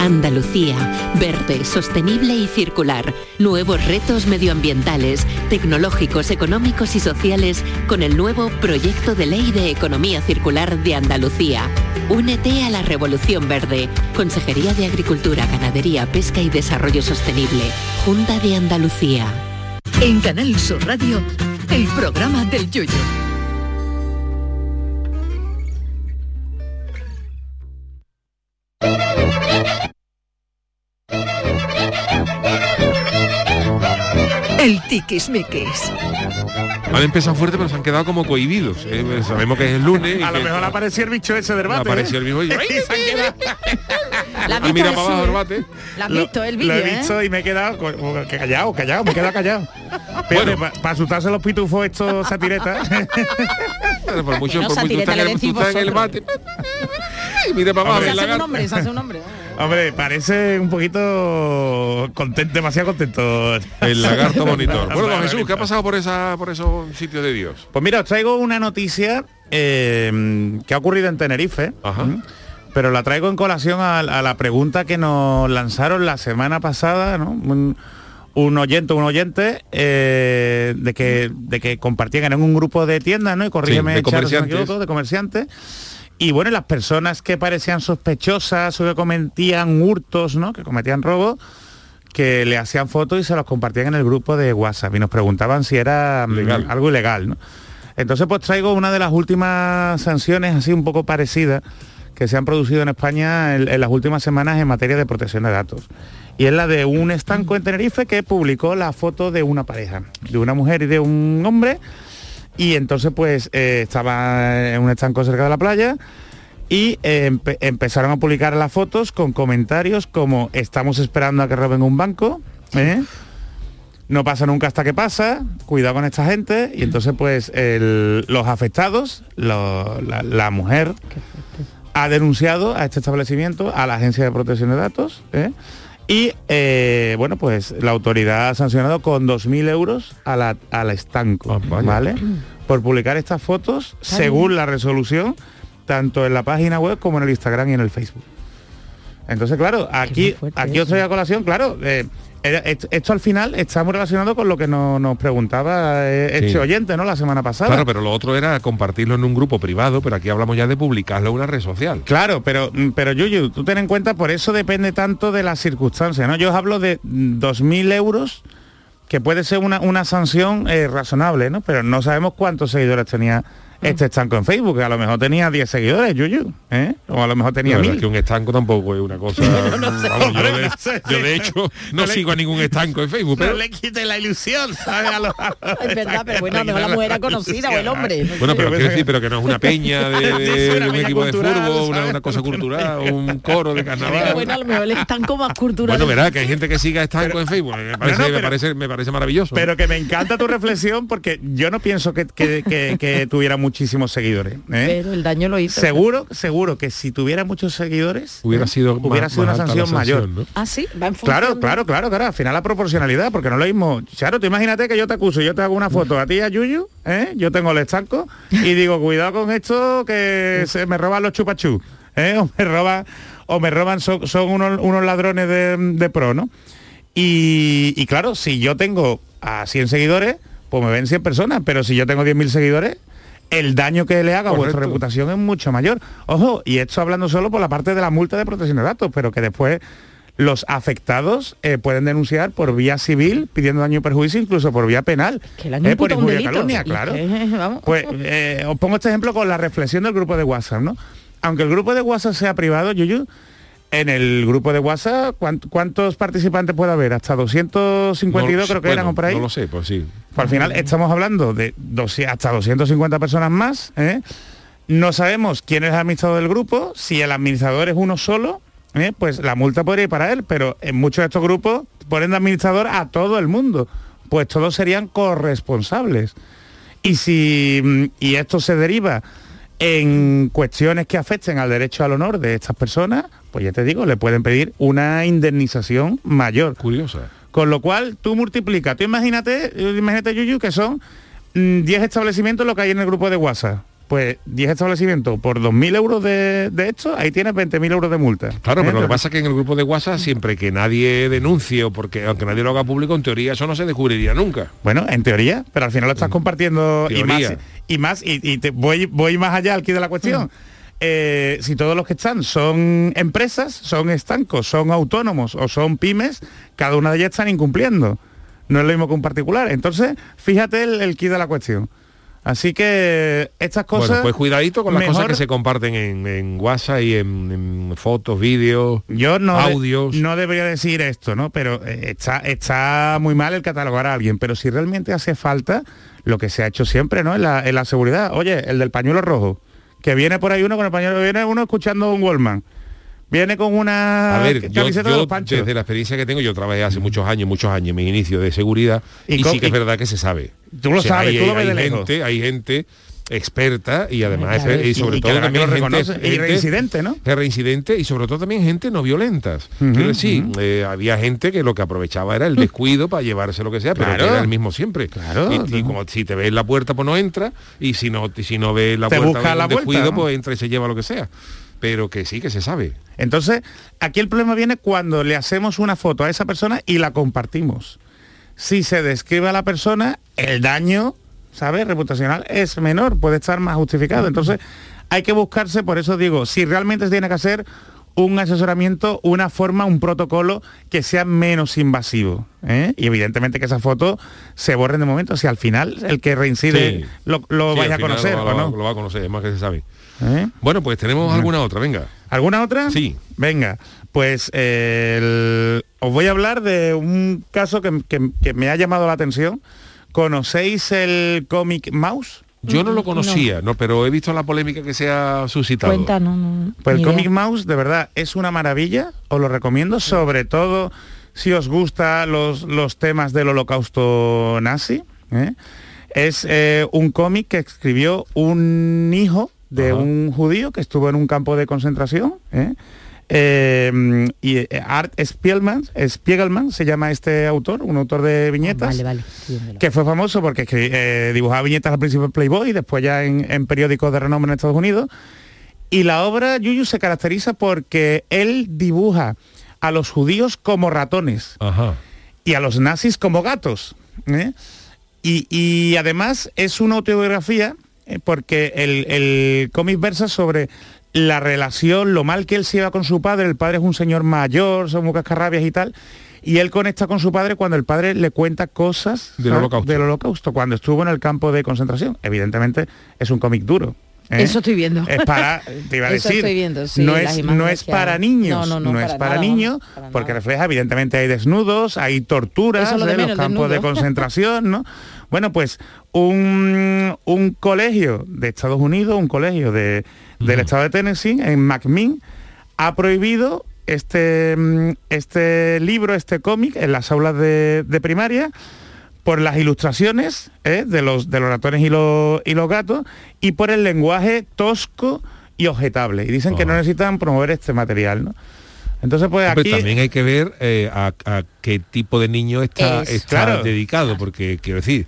Andalucía, verde, sostenible y circular. Nuevos retos medioambientales, tecnológicos, económicos y sociales con el nuevo Proyecto de Ley de Economía Circular de Andalucía. Únete a la Revolución Verde. Consejería de Agricultura, Ganadería, Pesca y Desarrollo Sostenible. Junta de Andalucía. En Canal Sur Radio, el programa del Yoyo. Tiquismiquis. Han empezado fuerte, pero se han quedado como cohibidos. ¿eh? Sabemos que es el lunes. y A lo que- mejor apareció el bicho ese del bate. Apareció ¿eh? el mismo y- Se han [laughs] quedado- ¿La has visto, mira Jesús? para abajo el bate. ¿La has Lo- visto el Lo vídeo, he eh? visto y me he quedado callado, callado, me he quedado callado. Pero para asustarse los pitufos estos satiretas. Por mucho, No, por mucho satireta, tú estás en- el bate. Y mira para abajo Se hace un hombre, se hace un hombre. Hombre, parece un poquito contento, demasiado contento. El lagarto monitor. [laughs] Bueno, don Jesús, ¿qué ha pasado por esa por esos sitios de Dios? Pues mira, os traigo una noticia eh, que ha ocurrido en Tenerife. Pero la traigo en colación a, a la pregunta que nos lanzaron la semana pasada, ¿no? Un, un oyente, un oyente, eh, de que de que compartían en un grupo de tiendas, ¿no? Y corrígeme, de si me comerciantes. equivoco, de comerciantes. Y bueno, las personas que parecían sospechosas o que cometían hurtos, ¿no? Que cometían robos, que le hacían fotos y se los compartían en el grupo de WhatsApp y nos preguntaban si era mm, Legal. algo ilegal, ¿no? Entonces pues traigo una de las últimas sanciones así un poco parecidas que se han producido en España en, en las últimas semanas en materia de protección de datos. Y es la de un estanco en Tenerife que publicó la foto de una pareja, de una mujer y de un hombre. Y entonces pues eh, estaba en un estanco cerca de la playa y eh, empe- empezaron a publicar las fotos con comentarios como estamos esperando a que roben un banco, ¿eh? no pasa nunca hasta que pasa, cuidado con esta gente, y entonces pues el- los afectados, lo- la, la mujer, ha denunciado a este establecimiento, a la Agencia de Protección de Datos, ¿eh? Y eh, bueno, pues la autoridad ha sancionado con 2.000 euros a la, al estanco, ¿vale? Por publicar estas fotos según la resolución, tanto en la página web como en el Instagram y en el Facebook. Entonces, claro, aquí, aquí os traigo a colación, claro, eh, era- esto, esto al final está muy relacionado con lo que no- nos preguntaba eh, este Sí. oyente, ¿no? La semana pasada. Claro, pero lo otro era compartirlo en un grupo privado, pero aquí hablamos ya de publicarlo en una red social. Claro, pero, mm, pero Yuyu, tú ten en cuenta, por eso depende tanto de las circunstancias, ¿no? Yo os hablo de mm, 2.000 euros, que puede ser una, una sanción eh, razonable, ¿no? Pero no sabemos cuántos seguidores tenía este estanco en Facebook, que a lo mejor tenía 10 seguidores, Yuyu, ¿eh? O a lo mejor tenía 1.000. es que un estanco tampoco es una cosa... [laughs] Vamos, yo, de, yo, de hecho no sigo a ningún estanco en Facebook, pero... No le quite la ilusión, ¿sabes? A los- a los- [laughs] Es verdad, pero bueno, a lo mejor la mujer era conocida o el hombre. no Bueno, pero quiero decir, pero que no es una peña [laughs] de, de- Sí, de una un equipo de cultural, fútbol, una, cosa cultural, un coro de Pero carnaval. bueno, a lo mejor están como más culturales. Bueno, verá que hay gente que siga estanco en Facebook. Me parece, no, me pero- parece, me parece maravilloso. Pero que me encanta tu reflexión porque yo no pienso que, que- que- que tuviera muchísimos seguidores. ¿eh? Pero el daño lo hizo. Seguro, seguro que si tuviera muchos seguidores, Hubiera ¿eh? sido hubiera más- sido una sanción mayor. ¿no? Ah, sí, va en función Claro, de- claro, claro, claro. Al final la proporcionalidad, porque no lo mismo. Claro, tú imagínate que yo te acuso, yo te hago una foto a ti a Yuyu, ¿eh? yo tengo el estanco y digo, [laughs] cuidado con esto que se me roban los chupachú, ¿eh? [laughs] o me roban, o me roban, son, son unos, unos ladrones de, de pro, ¿no? Y, y claro, si yo tengo a 100 seguidores, pues me ven 100 personas, pero si yo tengo 10.000 seguidores, el daño que le haga a vuestra reputación es mucho mayor. Ojo, y esto hablando solo por la parte de la multa de protección de datos, pero que después los afectados eh, pueden denunciar por vía civil pidiendo daño y perjuicio, incluso por vía penal, Que eh, por injuria y calumnia, claro. que, [laughs] vamos. Pues eh, os pongo este ejemplo con la reflexión del grupo de WhatsApp, ¿no? Aunque el grupo de WhatsApp sea privado, Yuyu, en el grupo de WhatsApp, ¿cuánt- ¿cuántos participantes puede haber? Hasta 252 No, creo que bueno, eran por ahí. No lo sé, pues sí. Pues al final estamos hablando de 200 hasta 250 personas más. ¿eh? No sabemos quién es el administrador del grupo. Si el administrador es uno solo, ¿eh? pues la multa podría ir para él. Pero en muchos de estos grupos ponen de administrador a todo el mundo. Pues todos serían corresponsables. Y si mm, y esto se deriva en cuestiones que afecten al derecho al honor de estas personas, pues ya te digo, le pueden pedir una indemnización mayor. Curiosa. Con lo cual, tú multiplica. Tú imagínate, imagínate, Yuyu, que son mm, 10 establecimientos lo que hay en el grupo de WhatsApp. pues 10 establecimientos por 2.000 euros de, de esto, ahí tienes 20.000 euros de multa. Claro, pero lo que pasa es que en el grupo de WhatsApp, siempre que nadie denuncie o porque aunque nadie lo haga público, en teoría eso no se descubriría nunca. Bueno, en teoría, pero al final lo estás compartiendo y más, y más, y, y te voy, voy más allá aquí de la cuestión. Eh, si todos los que están son empresas, son estancos, son autónomos o son pymes, cada una de ellas están incumpliendo. No es lo mismo que un particular. Entonces, fíjate el, el kit de la cuestión. Así que estas cosas... bueno, pues cuidadito con las cosas que se comparten en, en WhatsApp y en, en fotos, vídeos, Yo no, de- audios. no debería decir esto, ¿no? Pero eh, está, está muy mal el catalogar a alguien. Pero si realmente hace falta lo que se ha hecho siempre, ¿no? En la, en la seguridad. Oye, el del pañuelo rojo. Que viene por ahí uno con el pañuelo, viene uno escuchando un Wallman. Viene con una A ver, yo, camiseta de yo, los panchos. desde la experiencia que tengo, yo trabajé hace muchos años, muchos años, en mis inicios de seguridad, Y sí que es verdad que se sabe. Tú lo sabes, hay, tú lo ves hay de lejos. gente, hay gente experta y además Claro, y sobre y que todo también gente, reconoce, y gente- reincidente, ¿no? reincidente y sobre todo también gente no violentas. Ujú, Quiero decir, ujú. eh, había gente que lo que aprovechaba era el descuido para llevarse lo que sea, pero Claro. que era el mismo siempre. Claro. Y, como si te ves la puerta, pues no entra, y si no, si no ves la Te puerta busca la vuelta, descuido, ¿no? pues entra y se lleva lo que sea. Pero que sí que se sabe. Entonces, aquí el problema viene cuando le hacemos una foto a esa persona y la compartimos. Si se describe a la persona, el daño, ¿sabes? Reputacional es menor, puede estar más justificado. Entonces, hay que buscarse, por eso digo, si realmente se tiene que hacer un asesoramiento, una forma, un protocolo que sea menos invasivo. ¿eh? Y evidentemente que esa foto se borren de momento, si al final el que reincide Sí. lo, lo Sí, vaya a conocer lo, o no. lo va a conocer, es más que se sabe. ¿Eh? Bueno, pues tenemos alguna otra, venga. ¿Alguna otra? Sí. Venga, pues eh, el- os voy a hablar de un caso que, que- que me ha llamado la atención. ¿Conocéis el cómic Mouse? Yo no lo conocía, no. pero he visto la polémica que se ha suscitado. Cuenta, no, no. Pues el idea. cómic Mouse de verdad es una maravilla, os lo recomiendo, sobre todo si os gustan los, los temas del holocausto nazi. ¿eh? Es eh, un cómic que escribió un hijo de un judío que estuvo en un campo de concentración. ¿eh? Eh, y eh, Art Spiegelman, Spiegelman se llama este autor, un autor de viñetas Vale, vale. que fue famoso porque eh, dibujaba viñetas al principio en Playboy y después ya en, en periódicos de renombre en Estados Unidos. Y la obra Yuyu se caracteriza porque él dibuja a los judíos como ratones Ajá. y a los nazis como gatos. ¿eh? Y, y además es una autobiografía porque el, el cómic versa sobre la relación, lo mal que él se lleva con su padre. El padre es un señor mayor, son muy cascarrabias y tal. Y él conecta con su padre cuando el padre le cuenta cosas Del holocausto. del holocausto, cuando estuvo en el campo de concentración. Evidentemente es un cómic duro. ¿eh? Eso estoy viendo. Es para, te iba a [laughs] Eso decir, estoy viendo, sí, no es, no es para niños, No, no, no, es para nada, niños, para porque nada. refleja, evidentemente hay desnudos, hay torturas Eso lo en menos, los campos de [laughs] concentración, ¿no? Bueno, pues un, un colegio de Estados Unidos, un colegio de, del estado de Tennessee, en McMinn, ha prohibido este, mm, este libro, este cómic, en las aulas de, de primaria, por las ilustraciones ¿eh? de, los, de los ratones y los, y los gatos y por el lenguaje tosco y objetable. Y dicen que no necesitan promover este material, ¿no? Entonces, pues Hombre, aquí... también hay que ver eh, a, a qué tipo de niño está, Es- está claro. dedicado, porque quiero decir,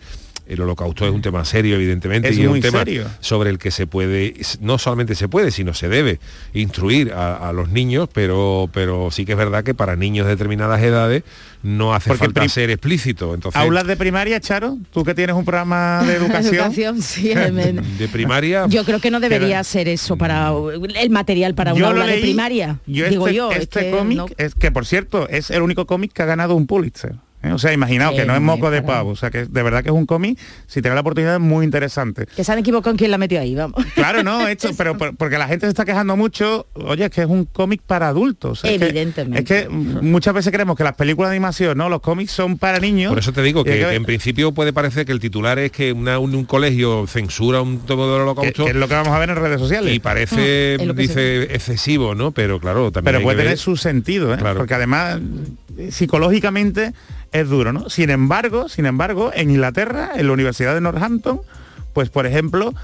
el holocausto es un tema serio, evidentemente, Es y es un tema serio. sobre el que se puede, no solamente se puede, sino se debe instruir a, a los niños, pero, pero sí que es verdad que para niños de determinadas edades no hace Porque falta ser explícito. Entonces, Aulas de primaria, Charo, tú que tienes un programa de educación. [laughs] Educación, sí. [laughs] me- de primaria... Yo creo que no debería ser eso para el material para un aula de primaria. Yo digo este, yo, es este que cómic no- es que por cierto es el único cómic que ha ganado un Pulitzer. ¿Eh? O sea, imaginaos que no es moco de pavo, o sea que de verdad que es un cómic, si tenés la oportunidad es muy interesante. que se han equivocado en quién la metió ahí, vamos. Claro, no, [laughs] esto, pero por- porque la gente se está quejando mucho, oye, es que es un cómic para adultos. Es que- Evidentemente. Es que, muchas veces creemos que las películas de animación, no, los cómics son para niños. Por eso te digo que, en principio puede parecer que el titular es que una- un, un colegio censura un del que, holocausto que es lo que vamos a ver en redes sociales. y parece, que dice, excesivo, ¿no? Pero claro, también pero hay puede tener ver- su sentido, ¿eh? Claro. porque además psicológicamente es duro, ¿no? Sin embargo, sin embargo, en Inglaterra, en la Universidad de Northampton, pues por ejemplo,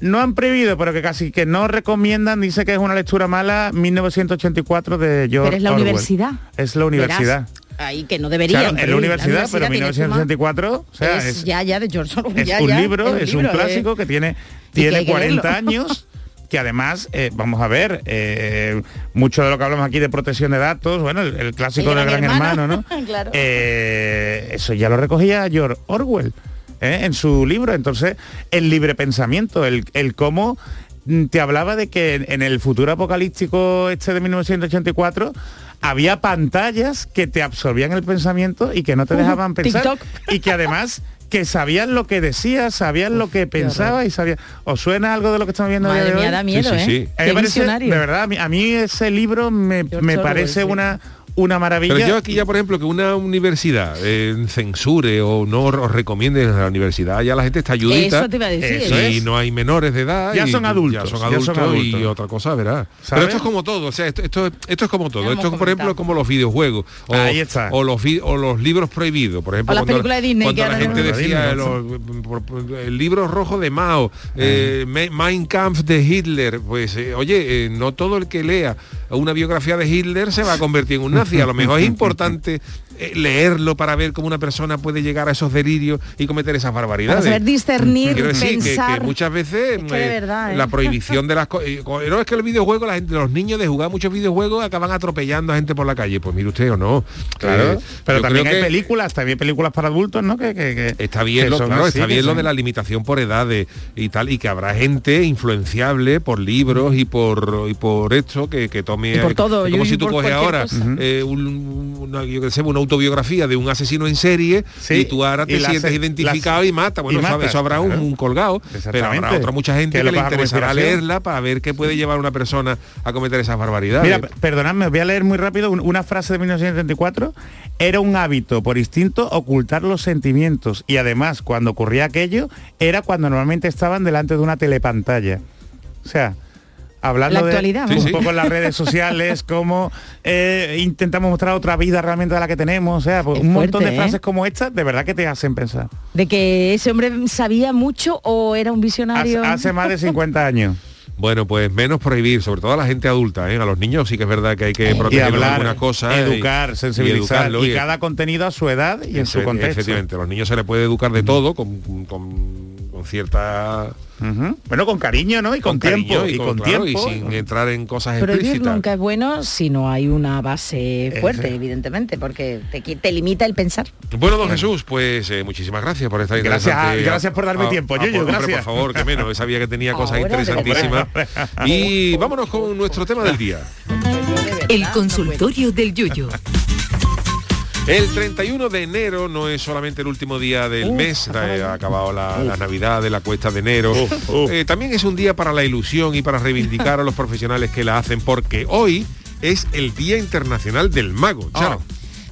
no han prohibido, pero que casi que no recomiendan, dice que es una lectura mala, 1984 de George Pero es la Orwell. universidad. Es la universidad. Verás, ahí que no deberían. Claro, en la universidad, pero tiene fuma. 1984, o sea, es, es, ya, ya de George Orwell. es ya, un ya, libro, es un libro, eh. clásico que tiene tiene hay que 40 leerlo. años [laughs] que además, eh, vamos a ver, eh, mucho de lo que hablamos aquí de protección de datos, bueno, el, el clásico El del gran hermano, hermano, ¿no? [laughs] claro. Eh, eso ya lo recogía George Orwell en su libro. Entonces, el libre pensamiento, el, el cómo mm, te hablaba de que en, el futuro apocalíptico este de 1984 había pantallas que te absorbían el pensamiento y que no te Ujú, dejaban pensar TikTok. y que además [laughs] que sabían lo que decías, sabían lo que pensabas y sabían. ¿Os suena algo de lo que estamos viendo? Madre de mía, hoy? da miedo, Sí, sí, ¿eh? sí. Parece, de verdad, a mí, a mí ese libro me, me Orwell, parece sí. una, una maravilla. Pero yo aquí ya, por ejemplo, que una universidad eh, censure o no os recomiende a la universidad, ya la gente está ayudita. Eso te iba a decir. Eso y es. no hay menores de edad. Ya y son adultos, Ya son ya adultos, y otra cosa, verás. Pero esto es como todo, o sea, esto, esto, esto es como todo. Esto, hemos por ejemplo, es como los videojuegos. O, Ahí está. O los, vi- o los libros prohibidos, por ejemplo. O las cuando- películas de Disney, Cuando que la gente decía Disney, los- por- por- el libro rojo de Mao, eh, Me- Mein Kampf de Hitler, pues eh, oye, eh, no todo el que lea una biografía de Hitler se va a convertir en un nazi. A lo mejor es [laughs] importante leerlo para ver cómo una persona puede llegar a esos delirios y cometer esas Para barbaridades. saber discernir, Quiero decir que- que, muchas veces Es que de eh, verdad, ¿eh? la [laughs] prohibición de las cosas no es que el videojuego la gente los niños de jugar muchos videojuegos acaban atropellando a gente por la calle pues mire usted o no Claro, Eh, pero también hay que películas, también películas para adultos, ¿no? Que, que- que- Está bien, que lo, claro, así, está que bien lo son- de la limitación por edades y tal, y que habrá gente influenciable por libros y por y por esto que, que tome Y por todo, como y si tú coges ahora cosa. eh, un- una, yo qué sé, una autobiografía de un asesino en serie Sí, y tú ahora te sientes identificado y mata. Bueno, y eso, habrá un, claro. un colgado, pero habrá otra mucha gente Que que, le interesará leerla para ver qué puede llevar una persona a cometer esas barbaridades. Mira, perdonadme, voy a leer muy rápido un- una frase de 1974. Era un hábito por instinto ocultar los sentimientos y además cuando ocurría aquello era cuando normalmente estaban delante de una telepantalla. O sea, hablando La de actualidad, un. Sí, sí. poco en las [laughs] redes sociales, cómo eh, intentamos mostrar otra vida realmente de la que tenemos. O sea, pues, Es un montón de ¿eh? frases como estas, de verdad que te hacen pensar. De que ese hombre sabía mucho o era un visionario. hace más de 50 años. [laughs] Bueno, pues menos prohibir, sobre todo a la gente adulta, ¿eh? a los niños sí que es verdad que hay que y proteger algunas cosas. educar, y sensibilizar y, cada contenido a su edad y en su contexto. Efectivamente, a los niños se les puede educar de todo con, con- con cierta. Bueno, con cariño, ¿no? Y con, cariño tiempo. Y con, claro, tiempo. y sin entrar en cosas Prohibir explícitas. nunca es bueno si no hay una base fuerte, Ese. evidentemente, porque te, te limita el pensar. Bueno, don Jesús, pues eh, muchísimas gracias por esta Gracias, gracias por darme tiempo, Yuyu, por, hombre, gracias. por favor, que menos, sabía que tenía [laughs] cosas Ahora, interesantísimas. Y vámonos con nuestro tema del día. El consultorio del Yuyu. El 31 de enero no es solamente el último día del mes, eh, ha acabado la, la Navidad de la cuesta de enero. Eh, también es un día para la ilusión y para reivindicar a los [laughs] profesionales que la hacen, porque hoy es el Día Internacional del Mago. Charo.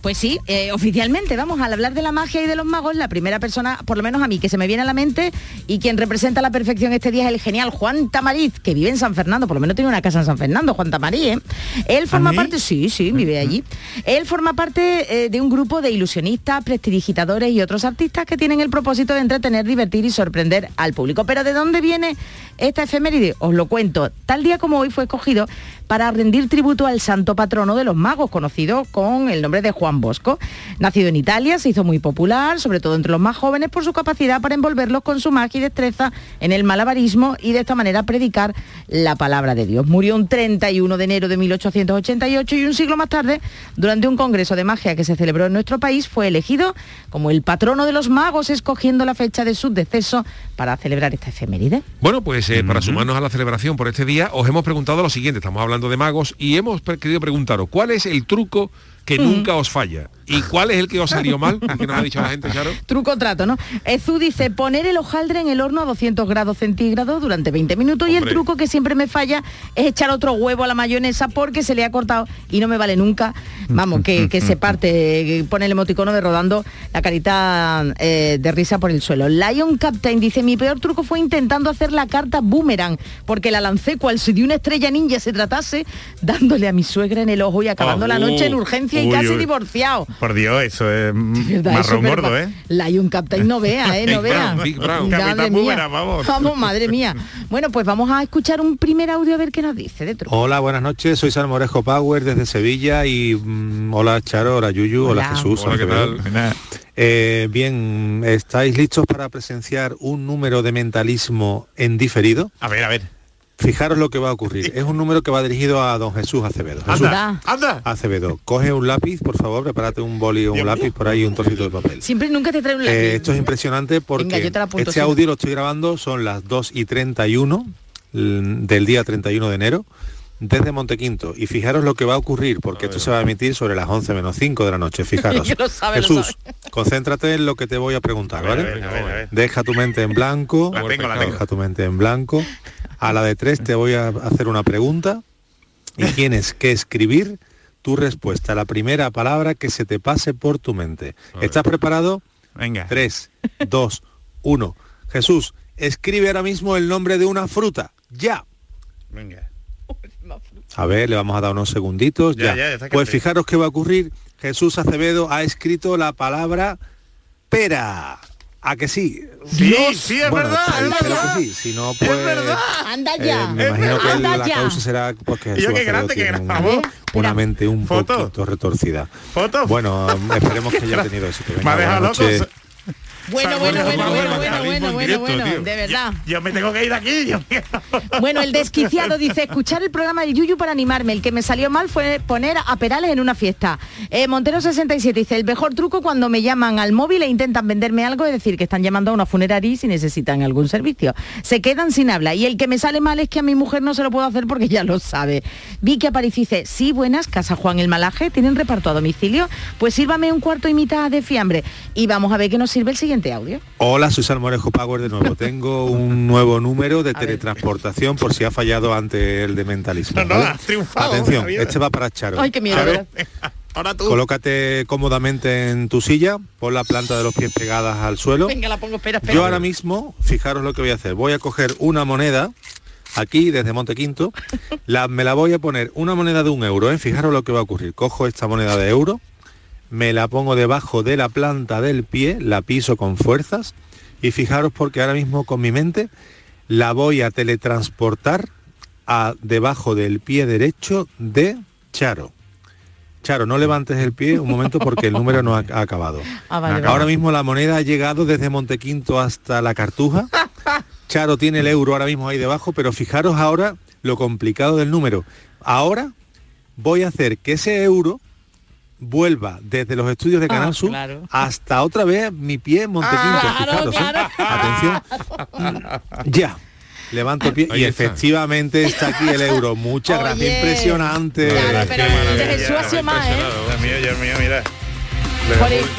Pues sí, eh, oficialmente vamos al hablar de la magia y de los magos. La primera persona, por lo menos a mí, que se me viene a la mente y quien representa a la perfección este día es el genial Juan Tamariz, que vive en San Fernando, por lo menos tiene una casa en San Fernando, Juan Tamariz. ¿eh? Él forma ¿Ah, parte, sí, sí, vive allí. Él forma parte eh, de un grupo de ilusionistas, prestidigitadores y otros artistas que tienen el propósito de entretener, divertir y sorprender al público. Pero ¿de dónde viene esta efeméride? Os lo cuento. Tal día como hoy fue escogido para rendir tributo al santo patrono de los magos, conocido con el nombre de Juan Bosco. Nacido en Italia, se hizo muy popular, sobre todo entre los más jóvenes, por su capacidad para envolverlos con su magia y destreza en el malabarismo y de esta manera predicar la palabra de Dios. Murió un 31 de enero de 1888 y un siglo más tarde, durante un congreso de magia que se celebró en nuestro país, fue elegido como el patrono de los magos, escogiendo la fecha de su deceso para celebrar esta efeméride. Bueno, pues eh, para sumarnos a la celebración por este día, os hemos preguntado lo siguiente, estamos hablando de magos y hemos querido preguntaros, ¿cuál es el truco que nunca os falla? ¿Y cuál es el que os salió mal? [laughs] Que nos ha dicho la gente, Charo. Truco trato, ¿no? Ezú dice poner el hojaldre en el horno a 200 grados centígrados durante 20 minutos y el truco que siempre me falla es echar otro huevo a la mayonesa porque se le ha cortado y no me vale nunca. Vamos, que, que se parte, pone el emoticono de rodando la carita eh, de risa por el suelo. Lion Captain dice mi peor truco fue intentando hacer la carta boomerang porque la lancé cual si de una estrella ninja se tratase dándole a mi suegra en el ojo y acabando Oh, la noche en urgencia y uy, casi uy. divorciado. Por Dios, eso es [laughs] ¿Verdad? marrón Súper gordo, ma- ¿eh? Lion Captain no vea, ¿eh? No Big vea. Brown, Big Brown. Madre Capitán mía. Boomerang, vamos. madre mía. [laughs] Bueno, pues vamos a escuchar un primer audio a ver qué nos dice de truco. Hola, buenas noches, soy Salmorejo Power desde Sevilla y mm, hola Charo, hola Yuyu, hola, Hola. Jesús. Hola, ¿qué tal? Eh, bien, ¿estáis listos para presenciar un número de mentalismo en diferido? A ver, a ver. Fijaros lo que va a ocurrir. Es un número que va dirigido a don Jesús Acevedo. Jesús Anda, anda. Acevedo, coge un lápiz, por favor, prepárate un boli o un lápiz por ahí y un trocito de papel. Siempre nunca te trae un lápiz. Eh, esto es impresionante porque Venga, yo te la apunto este audio lo estoy grabando, son las 2 y 31 mm, del día 31 de enero desde Montequinto. Y fijaros lo que va a ocurrir, porque esto se va a emitir sobre las 11 menos 5 de la noche. [laughs] Fijaros. Sabe, lo Jesús, concéntrate en lo que te voy a preguntar, ¿vale? a ver, a ver. Deja tu mente en blanco. La tengo, la tengo. Deja tu mente en blanco. A la de tres te voy a hacer una pregunta y [laughs] tienes que escribir tu respuesta, la primera palabra que se te pase por tu mente. ¿Estás preparado? Venga. 3, 2, 1. Jesús, escribe ahora mismo el nombre de una fruta. Ya. Venga. A ver, le vamos a dar unos segunditos. Ya, Ya, pues fijaros qué va a ocurrir. Jesús Acevedo ha escrito la palabra pera. ¿A que sí? Sí, sí, es Bueno, verdad, es verdad. sí. Si no, pues... Anda eh, ya. me imagino que Anda la ya. causa será porque Jesús yo qué grande que un- una mente un Foto. poquito retorcida. Foto. Bueno, esperemos que haya tenido éxito. Me ha dejado loco. Bueno, bueno, bueno, bueno, bueno, bueno, bueno, bueno, de verdad. Yo me tengo que ir de aquí. Bueno, el desquiciado dice, escuchar el programa del Yuyu para animarme. El que me salió mal fue poner a Perales en una fiesta. Eh, Montero 67 dice, el mejor truco cuando me llaman al móvil e intentan venderme algo es decir que están llamando a una funeraria y si necesitan algún servicio. Se quedan sin habla. Y el que me sale mal es que a mi mujer no se lo puedo hacer porque ya lo sabe. Vicky Aparici dice, sí, buenas, Casa Juan el Malaje, ¿tienen reparto a domicilio? Pues sírvame un cuarto y mitad de fiambre. Y vamos a ver qué nos sirve el siguiente audio. Hola, soy Salmorejo Power de nuevo. Tengo un nuevo número de teletransportación por si ha fallado ante el de mentalismo. No, no, ¿vale? has triunfado, Atención, este va para Charo. Ay, qué miedo. [laughs] Ahora tú. colócate cómodamente en tu silla, pon la planta de los pies pegadas al suelo. Venga, la pongo, espera, espera. Yo ahora mismo, fijaros lo que voy a hacer. Voy a coger una moneda aquí desde Montequinto, [laughs] la, me la voy a poner una moneda de un euro, ¿eh? fijaros lo que va a ocurrir. Cojo esta moneda de euro, me la pongo debajo de la planta del pie, la piso con fuerzas y fijaros porque ahora mismo con mi mente la voy a teletransportar a debajo del pie derecho de Charo. Charo, no levantes el pie un momento porque el número no ha, ha acabado. Ah, vale, vale. Ahora mismo la moneda ha llegado desde Montequinto hasta la Cartuja. Charo tiene el euro ahora mismo ahí debajo, pero fijaros ahora lo complicado del número. Ahora voy a hacer que ese euro vuelva desde los estudios de Canal Ah, Sur claro. hasta otra vez mi pie en Montequinto. Claro, fijaros, ¿eh? claro. Atención. [laughs] Ya. Levanto el pie y está. efectivamente está aquí el euro. Muchas gracias. Impresionante. Claro, pero Jesús ha sido más, ¿eh? Dios mío, Dios mío, mira.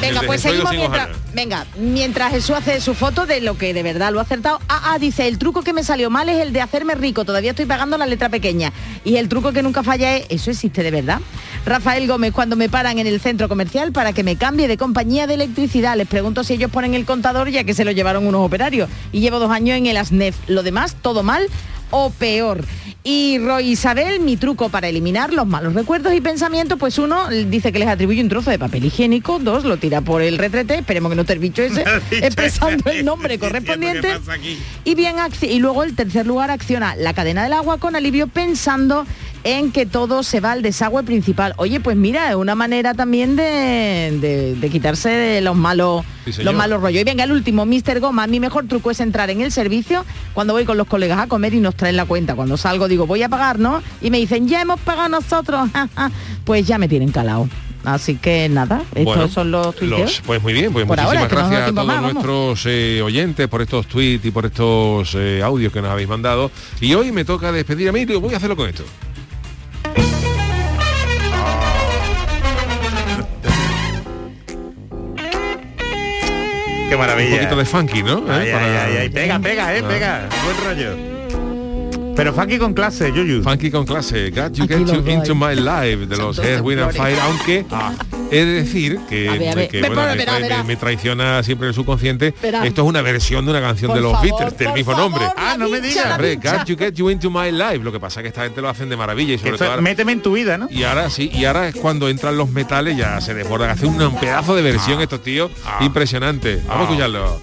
Venga, pues Jesús seguimos mientras, venga, mientras Jesús hace su foto de lo que de verdad lo ha acertado. Ah, ah, dice, el truco que me salió mal es el de hacerme rico, todavía estoy pagando la letra pequeña. Y el truco que nunca falla es, ¿eso existe de verdad? Rafael Gómez, cuando me paran en el centro comercial para que me cambie de compañía de electricidad, les pregunto si ellos ponen el contador ya que se lo llevaron unos operarios. Y llevo dos años en el ASNEF. Lo demás, todo mal o peor. Y Roy Isabel, mi truco para eliminar los malos recuerdos y pensamientos, pues uno dice que les atribuye un trozo de papel higiénico, dos lo tira por el retrete, esperemos que no te el bicho ese, [laughs] expresando el nombre correspondiente. Y bien y luego el tercer lugar acciona la cadena del agua con alivio pensando en que todo se va al desagüe principal. Oye, pues mira, es una manera también de, de- de quitarse de los malos Sí, los malos rollos. Y venga, el último, Mr. Goma, mi mejor truco es entrar en el servicio cuando voy con los colegas a comer y nos traen la cuenta. Cuando salgo digo, voy a pagar, ¿no? Y me dicen, ya hemos pagado nosotros. [laughs] pues ya me tienen calado. Así que nada, estos Bueno, son los tuiteos. pues muy bien, pues Por muchísimas ahora, no gracias a todos más, nuestros eh, oyentes por estos tweets y por estos eh, audios que nos habéis mandado. Y hoy me toca despedir a mí y digo, voy a hacerlo con esto. Qué maravilla. Un poquito de funky, ¿no? ¿Eh? Ay, ay, Para- ay, ay. Pega, pega, eh, Ah. pega. Buen rollo. Pero funky con clase, Yuyu. Funky con clase, Got You Aquí Get You Into. My Life de los Earth, Wind and. Fire, aunque he de decir que, A ver, a ver. que, bueno, me, verá. me- me traiciona siempre el subconsciente. Verá. Esto es una versión de una canción Por de los favor, Beatles, del mismo favor, nombre. Ah, no me digas. Hombre. Got You Get You Into My Life. Lo que pasa es que esta gente lo hacen de maravilla y sobre Esto- todo ahora- méteme en tu vida, ¿no? y ahora sí, y ahora es cuando entran los metales, ya se desbordan. Hace un pedazo de versión estos tíos impresionante. Vamos a escucharlo.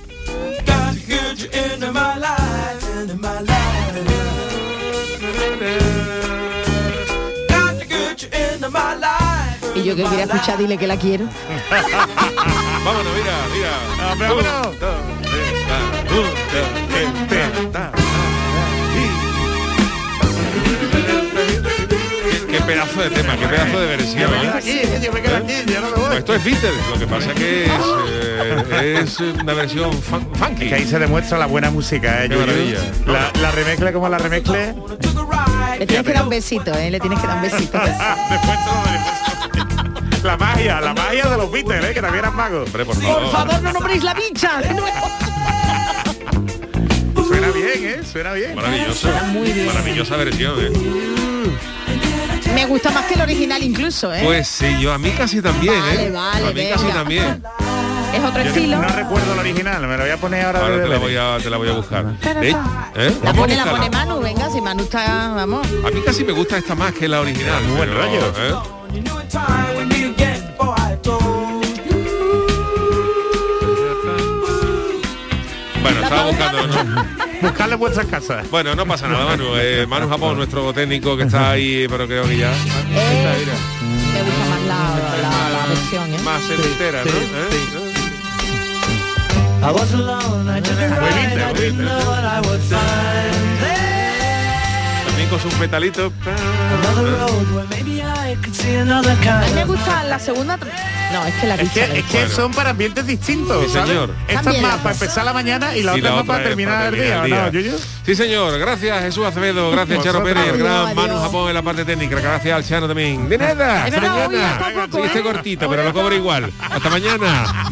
Y yo que quería escuchar, dile que la quiero. [laughs] Vámonos, mira, mira. vámonos. Qué, qué pedazo de tema, qué pedazo de versión. Yo me quedo aquí, yo me quedo aquí, yo no me voy. Pues esto es vintage, lo que pasa que es, eh, es una versión fun- funky. Que ahí se demuestra la buena música, ¿eh? Qué maravilla. La, la remezcle como la remezcle. Le tienes que dar un besito, ¿eh? Le tienes que dar un besito. [laughs] Después lo. La magia, la magia de los Beatles, ¿eh? que también eran magos. Hombre, por Por favor, no nombréis la bicha. de nuevo. Suena bien, ¿eh? Suena bien. Maravilloso. Maravillosa versión, ¿eh? Me gusta más que el original incluso, ¿eh? Pues sí, yo a mí casi también, Vale, ¿eh? vale, a mí casi también. Es otro Yo estilo. no recuerdo el original, me lo voy a poner ahora. Ahora de te la voy a, te la voy a buscar. ¿Eh? ¿Eh? La pone, la pone Manu, venga, si Manu está, vamos. A mí casi me gusta esta más que la original. Muy buen rollo. ¿eh? Bueno, estaba buscando, ¿no? Buscarle vuestras casas. Bueno, no pasa nada, Manu. Eh, Manu Japón, nuestro técnico que está ahí, pero creo que ya. Está, mira. Me gusta más la, la, la versión, ¿eh? Más entera, ¿no? ¿Eh? Muy vintage, muy También con sus metalitos. A mí me gusta la segunda. No, es que la Es que, es que Bueno. son para ambientes distintos, Sí, ¿sabes? señor. Esta es más para empezar la mañana y la Y otra la más otra para terminar el día, ¿o no, Yuyu? Sí, señor. Gracias, Jesús Acevedo. Gracias, Charo. Pérez. El gran Adiós, Manu adiós. Japón en la parte técnica. Gracias al Chano también. De nada. Hasta mañana. poco, Sí, este ¿eh? cortito, pero lo cobro igual. Hasta mañana.